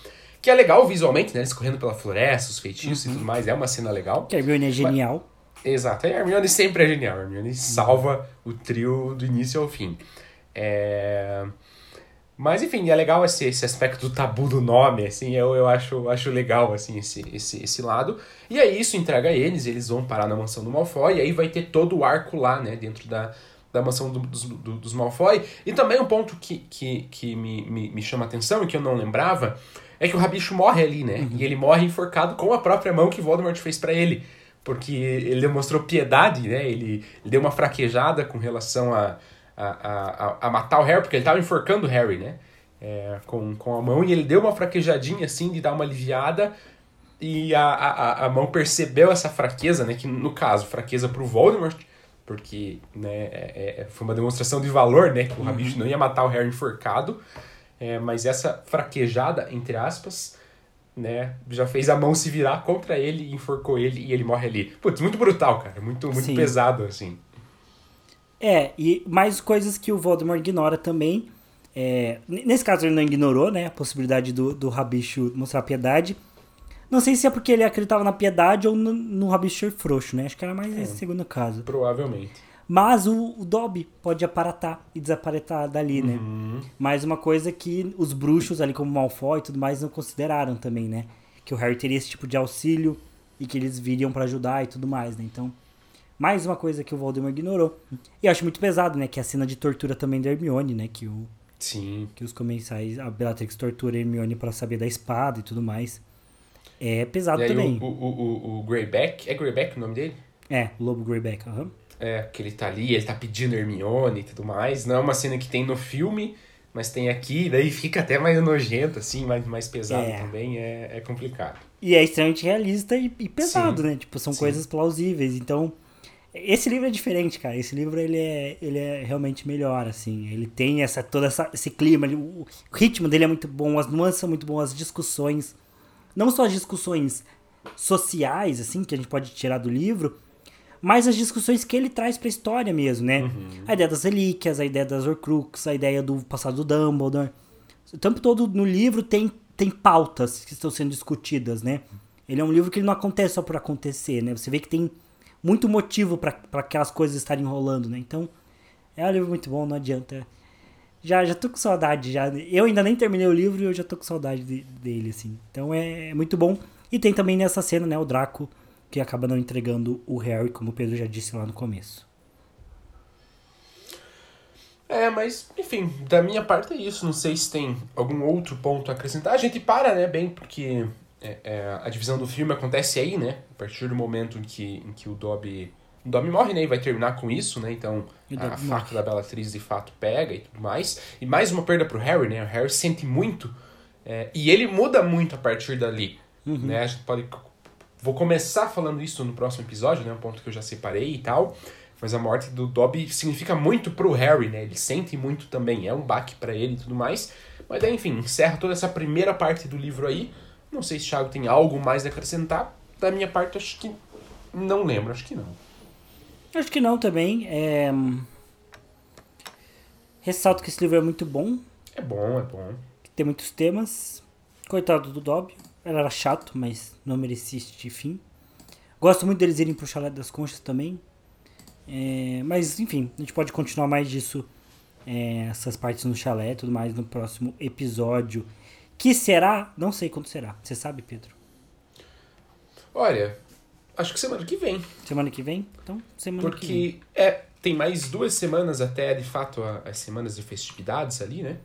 Que é legal visualmente, né? Eles correndo pela floresta, os feitiços uhum. e tudo mais. É uma cena legal. Que a Hermione é genial. Mas, exato. A Hermione sempre é genial. A Hermione salva o trio do início ao fim. É... Mas, enfim, é legal esse, esse aspecto do tabu do nome, assim, eu, eu acho, acho legal, assim, esse, esse, esse lado. E aí isso entrega eles, eles vão parar na mansão do Malfoy, e aí vai ter todo o arco lá, né, dentro da, da mansão do, dos, do, dos Malfoy. E também um ponto que, que, que me, me, me chama atenção e que eu não lembrava é que o Rabicho morre ali, né? Uhum. E ele morre enforcado com a própria mão que Voldemort fez para ele. Porque ele demonstrou piedade, né? Ele, ele, deu uma fraquejada com relação a, a, a, a matar o Harry, porque ele tava enforcando o Harry, né? É, com, com a mão, e ele deu uma fraquejadinha assim, de dar uma aliviada, e a, a, a mão percebeu essa fraqueza, né? Que no caso, fraqueza pro Voldemort, porque né, é, é, foi uma demonstração de valor, né? Que o Rabicho uhum. não ia matar o Harry enforcado. É, mas essa fraquejada, entre aspas, né, já fez a mão se virar contra ele, enforcou ele e ele morre ali. Putz, muito brutal, cara. Muito, muito pesado, assim. É, e mais coisas que o Voldemort ignora também. É, nesse caso ele não ignorou, né, a possibilidade do, do Rabicho mostrar piedade. Não sei se é porque ele acreditava na piedade ou no, no Rabicho frouxo, né? Acho que era mais é, esse segundo caso. Provavelmente. Mas o, o Dobby pode aparatar e desaparetar dali, né? Uhum. Mais uma coisa que os bruxos ali, como Malfoy e tudo mais, não consideraram também, né? Que o Harry teria esse tipo de auxílio e que eles viriam para ajudar e tudo mais, né? Então, mais uma coisa que o Voldemort ignorou. E eu acho muito pesado, né? Que é a cena de tortura também da Hermione, né? Que o... Sim. Que os comensais... A Bellatrix tortura a Hermione para saber da espada e tudo mais. É pesado também. O, o, o, o Greyback... É Greyback o nome dele? É, o Lobo Greyback, aham. Uhum. É, que ele tá ali, ele tá pedindo Hermione e tudo mais. Não é uma cena que tem no filme, mas tem aqui, daí fica até mais nojento, assim, mais, mais pesado é. também, é, é complicado. E é extremamente realista e, e pesado, Sim. né? Tipo, são Sim. coisas plausíveis. Então, esse livro é diferente, cara. Esse livro, ele é, ele é realmente melhor, assim. Ele tem essa, todo essa, esse clima, ele, o ritmo dele é muito bom, as nuances são muito boas, as discussões. Não só as discussões sociais, assim, que a gente pode tirar do livro, mas as discussões que ele traz para a história mesmo, né? Uhum. A ideia das relíquias, a ideia das Horcrux, a ideia do passado do Dumbledore. O tempo todo no livro tem, tem pautas que estão sendo discutidas, né? Ele é um livro que não acontece só por acontecer, né? Você vê que tem muito motivo para aquelas coisas estarem rolando, né? Então, é um livro muito bom, não adianta. Já, já tô com saudade, já. Eu ainda nem terminei o livro e eu já tô com saudade de, dele, assim. Então é, é muito bom. E tem também nessa cena, né, o Draco que acaba não entregando o Harry, como o Pedro já disse lá no começo. É, mas, enfim, da minha parte é isso. Não sei se tem algum outro ponto a acrescentar. A gente para, né, bem, porque é, é, a divisão do filme acontece aí, né? A partir do momento em que, em que o Dobby. O Dobby morre, né? E vai terminar com isso, né? Então a faca da Bellatrix de fato pega e tudo mais. E mais uma perda pro Harry, né? O Harry sente muito. É, e ele muda muito a partir dali. Uhum. Né? A gente pode Vou começar falando isso no próximo episódio, né? Um ponto que eu já separei e tal. Mas a morte do Dobby significa muito pro Harry, né? Ele sente muito também, é um baque para ele e tudo mais. Mas daí, enfim, encerra toda essa primeira parte do livro aí. Não sei se o Thiago tem algo mais a acrescentar. Da minha parte, acho que não lembro, acho que não. Acho que não também. É... Ressalto que esse livro é muito bom. É bom, é bom. Tem muitos temas. Coitado do Dobby. Ele era chato, mas não merecia este fim. Gosto muito deles irem pro Chalé das Conchas também. É... Mas, enfim, a gente pode continuar mais disso. É... essas partes no chalé e tudo mais no próximo episódio. Que será? Não sei quando será. Você sabe, Pedro? Olha, acho que semana que vem. Semana que vem? Então, semana Porque que vem. é, tem mais duas semanas até, de fato, as semanas de festividades ali, né?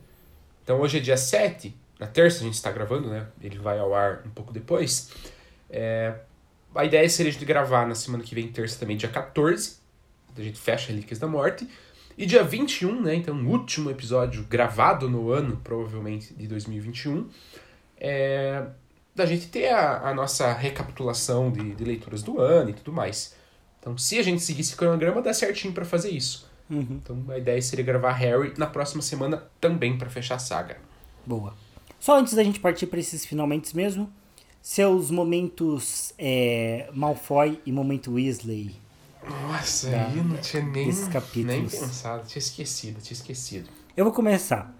Então hoje é dia 7, na terça a gente está gravando, né? Ele vai ao ar um pouco depois. É, a ideia seria de gravar na semana que vem, terça também, dia 14. A gente fecha Relíquias da Morte. E dia 21, né? Então, o último episódio gravado no ano, provavelmente, de 2021. É, da gente ter a, a nossa recapitulação de, de leituras do ano e tudo mais. Então, se a gente seguir esse cronograma, dá certinho pra fazer isso. Uhum. Então, a ideia seria gravar Harry na próxima semana também pra fechar a saga. Boa. Só antes da gente partir para esses finalmente mesmo, seus momentos é, Malfoy e momento Weasley. Nossa, Da- aí eu não tinha nem, nem pensado. Tinha esquecido, tinha esquecido. Eu vou começar.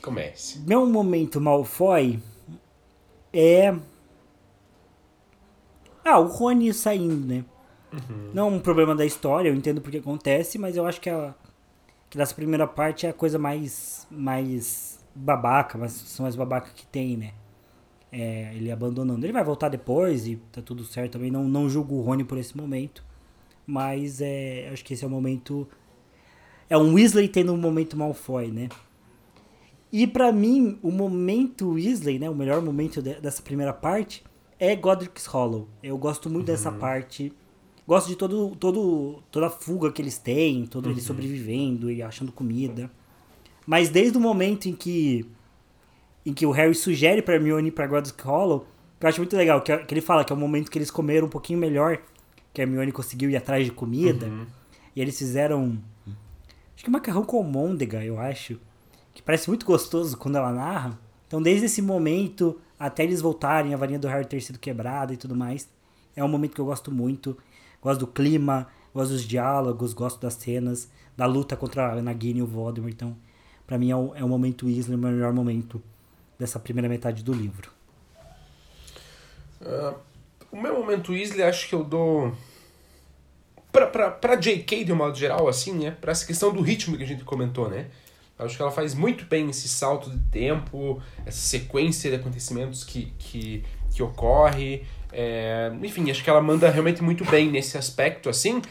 Comece. Meu momento Malfoy é. Ah, o Rony saindo, né? Não é um problema da história, eu entendo porque acontece, mas eu acho que, a, que nessa primeira parte é a coisa mais. mais babaca, mais, são mais babaca que tem, né? É, ele abandonando. Ele vai voltar depois e tá tudo certo também. Não, não julgo o Rony por esse momento. Mas é, acho que esse é o momento. É um Weasley tendo um momento Malfoy, né? E pra mim, o momento Weasley, né, o melhor momento de- dessa primeira parte é Godric's Hollow. Eu gosto muito dessa parte. Gosto de todo, todo, toda a fuga que eles têm, todo eles sobrevivendo e achando comida. Mas desde o momento em que em que o Harry sugere pra Hermione ir pra Godric's Hollow, que eu acho muito legal, que, é- que ele fala que é o momento que eles comeram um pouquinho melhor, que a Hermione conseguiu ir atrás de comida. E eles fizeram acho que macarrão com môndega, eu acho que parece muito gostoso quando ela narra. Então, desde esse momento até eles voltarem, a varinha do Harry ter sido quebrada e tudo mais, é um momento que eu gosto muito. Gosto do clima, gosto dos diálogos, gosto das cenas, da luta contra a Nagini e o Voldemort. Então, pra mim é o, é o momento Weasley, o melhor momento dessa primeira metade do livro. Ah, o meu momento Weasley, acho que eu dou. Pra, pra, pra JK, de um modo geral, assim, né? Pra essa questão do ritmo que a gente comentou, né? Acho que ela faz muito bem esse salto de tempo, essa sequência de acontecimentos que, que, que ocorre. É, enfim, acho que ela manda realmente muito bem nesse aspecto, assim.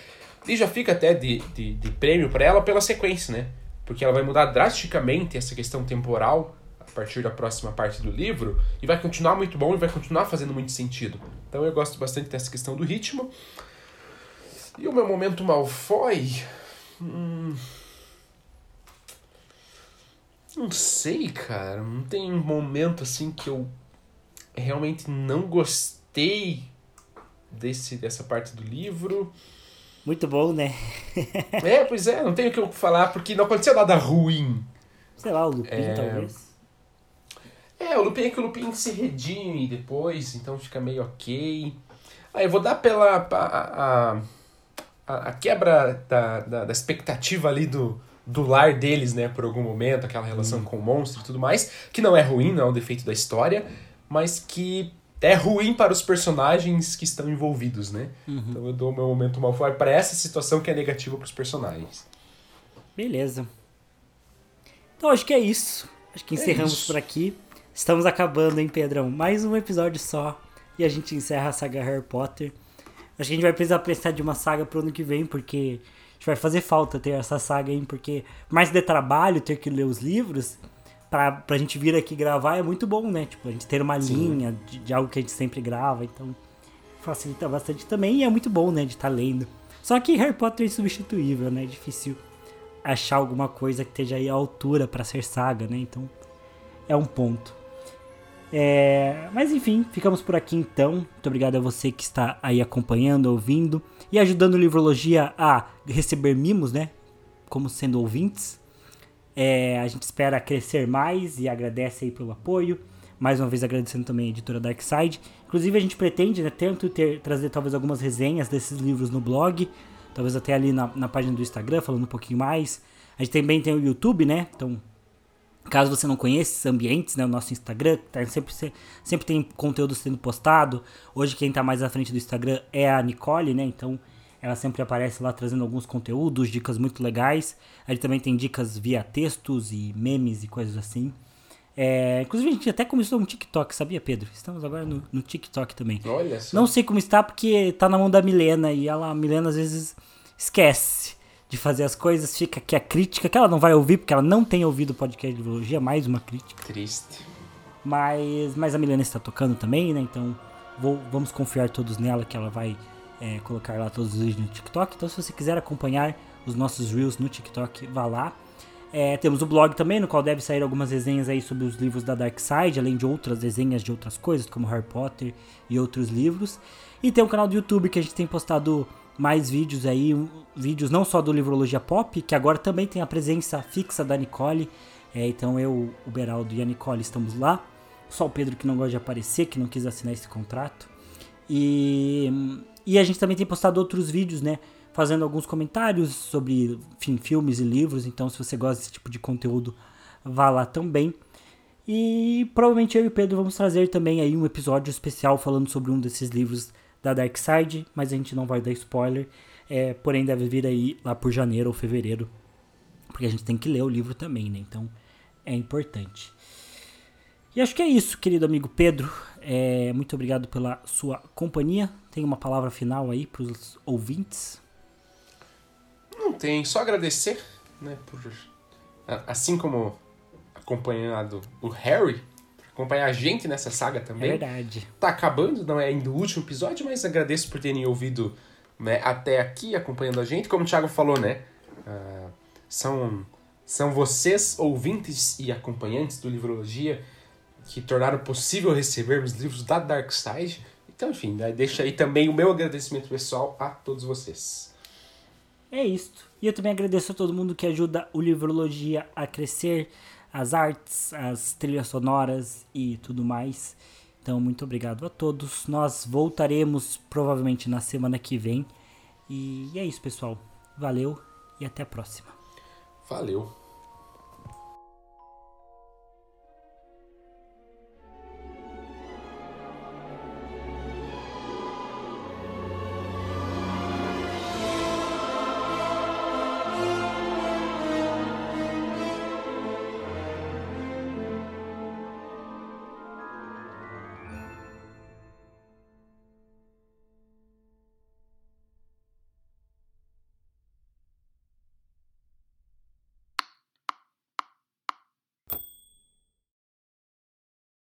E já fica até de, de, de prêmio pra ela pela sequência, né? Porque ela vai mudar drasticamente essa questão temporal a partir da próxima parte do livro e vai continuar muito bom e vai continuar fazendo muito sentido. Então eu gosto bastante dessa questão do ritmo. E o meu momento Malfoy. Hum... Não sei, cara. Não tem um momento assim que eu realmente não gostei desse, dessa parte do livro. Muito bom, né? É, pois é, não tenho o que eu falar porque não aconteceu nada ruim. Sei lá, o Lupin, É. talvez. É, o Lupin é que o Lupin se redime depois, então fica meio ok. Ah, eu vou dar pela a, a, a, quebra da, da, da expectativa ali do, do lar deles, né, por algum momento, aquela relação com o monstro e tudo mais, que não é ruim, não é um defeito da história, mas que é ruim para os personagens que estão envolvidos, né? Então eu dou o meu momento Malfoy para essa situação que é negativa para os personagens. Beleza. Então acho que é isso. Acho que É encerramos isso. por aqui. Estamos acabando, hein, Pedrão? Mais um episódio só. E a gente encerra a saga Harry Potter. Acho que a gente vai precisar pensar de uma saga pro ano que vem, porque acho que vai fazer falta ter essa saga, hein? Porque mais de trabalho ter que ler os livros, pra, pra gente vir aqui gravar é muito bom, né? Tipo, a gente ter uma linha de, de algo que a gente sempre grava, então facilita bastante também e é muito bom, né, de estar lendo. Só que Harry Potter é insubstituível, né? É difícil achar alguma coisa que esteja aí à altura pra ser saga, né? Então é um ponto. É, mas enfim, ficamos por aqui então. Muito obrigado a você que está aí acompanhando, ouvindo e ajudando o Livrologia a receber mimos, né? Como sendo ouvintes. É, a gente espera crescer mais e agradece aí pelo apoio. Mais uma vez agradecendo também a editora Darkside. Inclusive a gente pretende, né, tanto ter, trazer talvez algumas resenhas desses livros no blog, talvez até ali na, na página do Instagram, falando um pouquinho mais. A gente também tem o YouTube, né? Então, caso você não conheça esses ambientes, né? O nosso Instagram, tá sempre, sempre tem conteúdo sendo postado. Hoje quem tá mais à frente do Instagram é a Nicole, né? Então, ela sempre aparece lá trazendo alguns conteúdos, dicas muito legais. A gente também tem dicas via textos e memes e coisas assim. É, inclusive, a gente até começou um TikTok, sabia, Pedro? Estamos agora no, no TikTok também. Olha só. Não sei como está, porque tá na mão da Milena e ela, a Milena às vezes esquece de fazer as coisas, fica aqui a crítica, que ela não vai ouvir, porque ela não tem ouvido o podcast de biologia, mais uma crítica. Triste. Mas, mas a Milena está tocando também, né? Então vou, vamos confiar todos nela, que ela vai é, colocar lá todos os vídeos no TikTok. Então, se você quiser acompanhar os nossos Reels no TikTok, vá lá. É, temos o blog também, no qual deve sair algumas resenhas aí sobre os livros da Dark Side, além de outras resenhas de outras coisas, como Harry Potter e outros livros. E tem um canal do YouTube que a gente tem postado mais vídeos aí, vídeos não só do Livrologia Pop, que agora também tem a presença fixa da Nicole. É, então eu, o Beraldo e a Nicole estamos lá. Só o Pedro que não gosta de aparecer, que não quis assinar esse contrato. E, e a gente também tem postado outros vídeos, né? fazendo alguns comentários sobre enfim, filmes e livros. Então, se você gosta desse tipo de conteúdo, vá lá também. E provavelmente eu e o Pedro vamos trazer também aí um episódio especial falando sobre um desses livros da Dark Side, mas a gente não vai dar spoiler. É, porém, deve vir aí lá por janeiro ou fevereiro, porque a gente tem que ler o livro também, né? Então é importante. E acho que é isso, querido amigo Pedro. É, muito obrigado pela sua companhia. Tem uma palavra final aí para os ouvintes? Não tem, só agradecer, né, por assim como acompanhado o Harry, acompanhar a gente nessa saga também. É verdade. Tá acabando, não é ainda o último episódio, mas agradeço por terem ouvido né, até aqui, acompanhando a gente. Como o Thiago falou, né, uh, são, são vocês, ouvintes e acompanhantes do Livrologia, que tornaram possível recebermos livros da Dark Side. Então, enfim, né, deixa aí também o meu agradecimento pessoal a todos vocês. É isto. E eu também agradeço a todo mundo que ajuda o Livrologia a crescer, as artes, as trilhas sonoras e tudo mais. Então, muito obrigado a todos. Nós voltaremos provavelmente na semana que vem. E é isso, pessoal. Valeu e até a próxima. Valeu.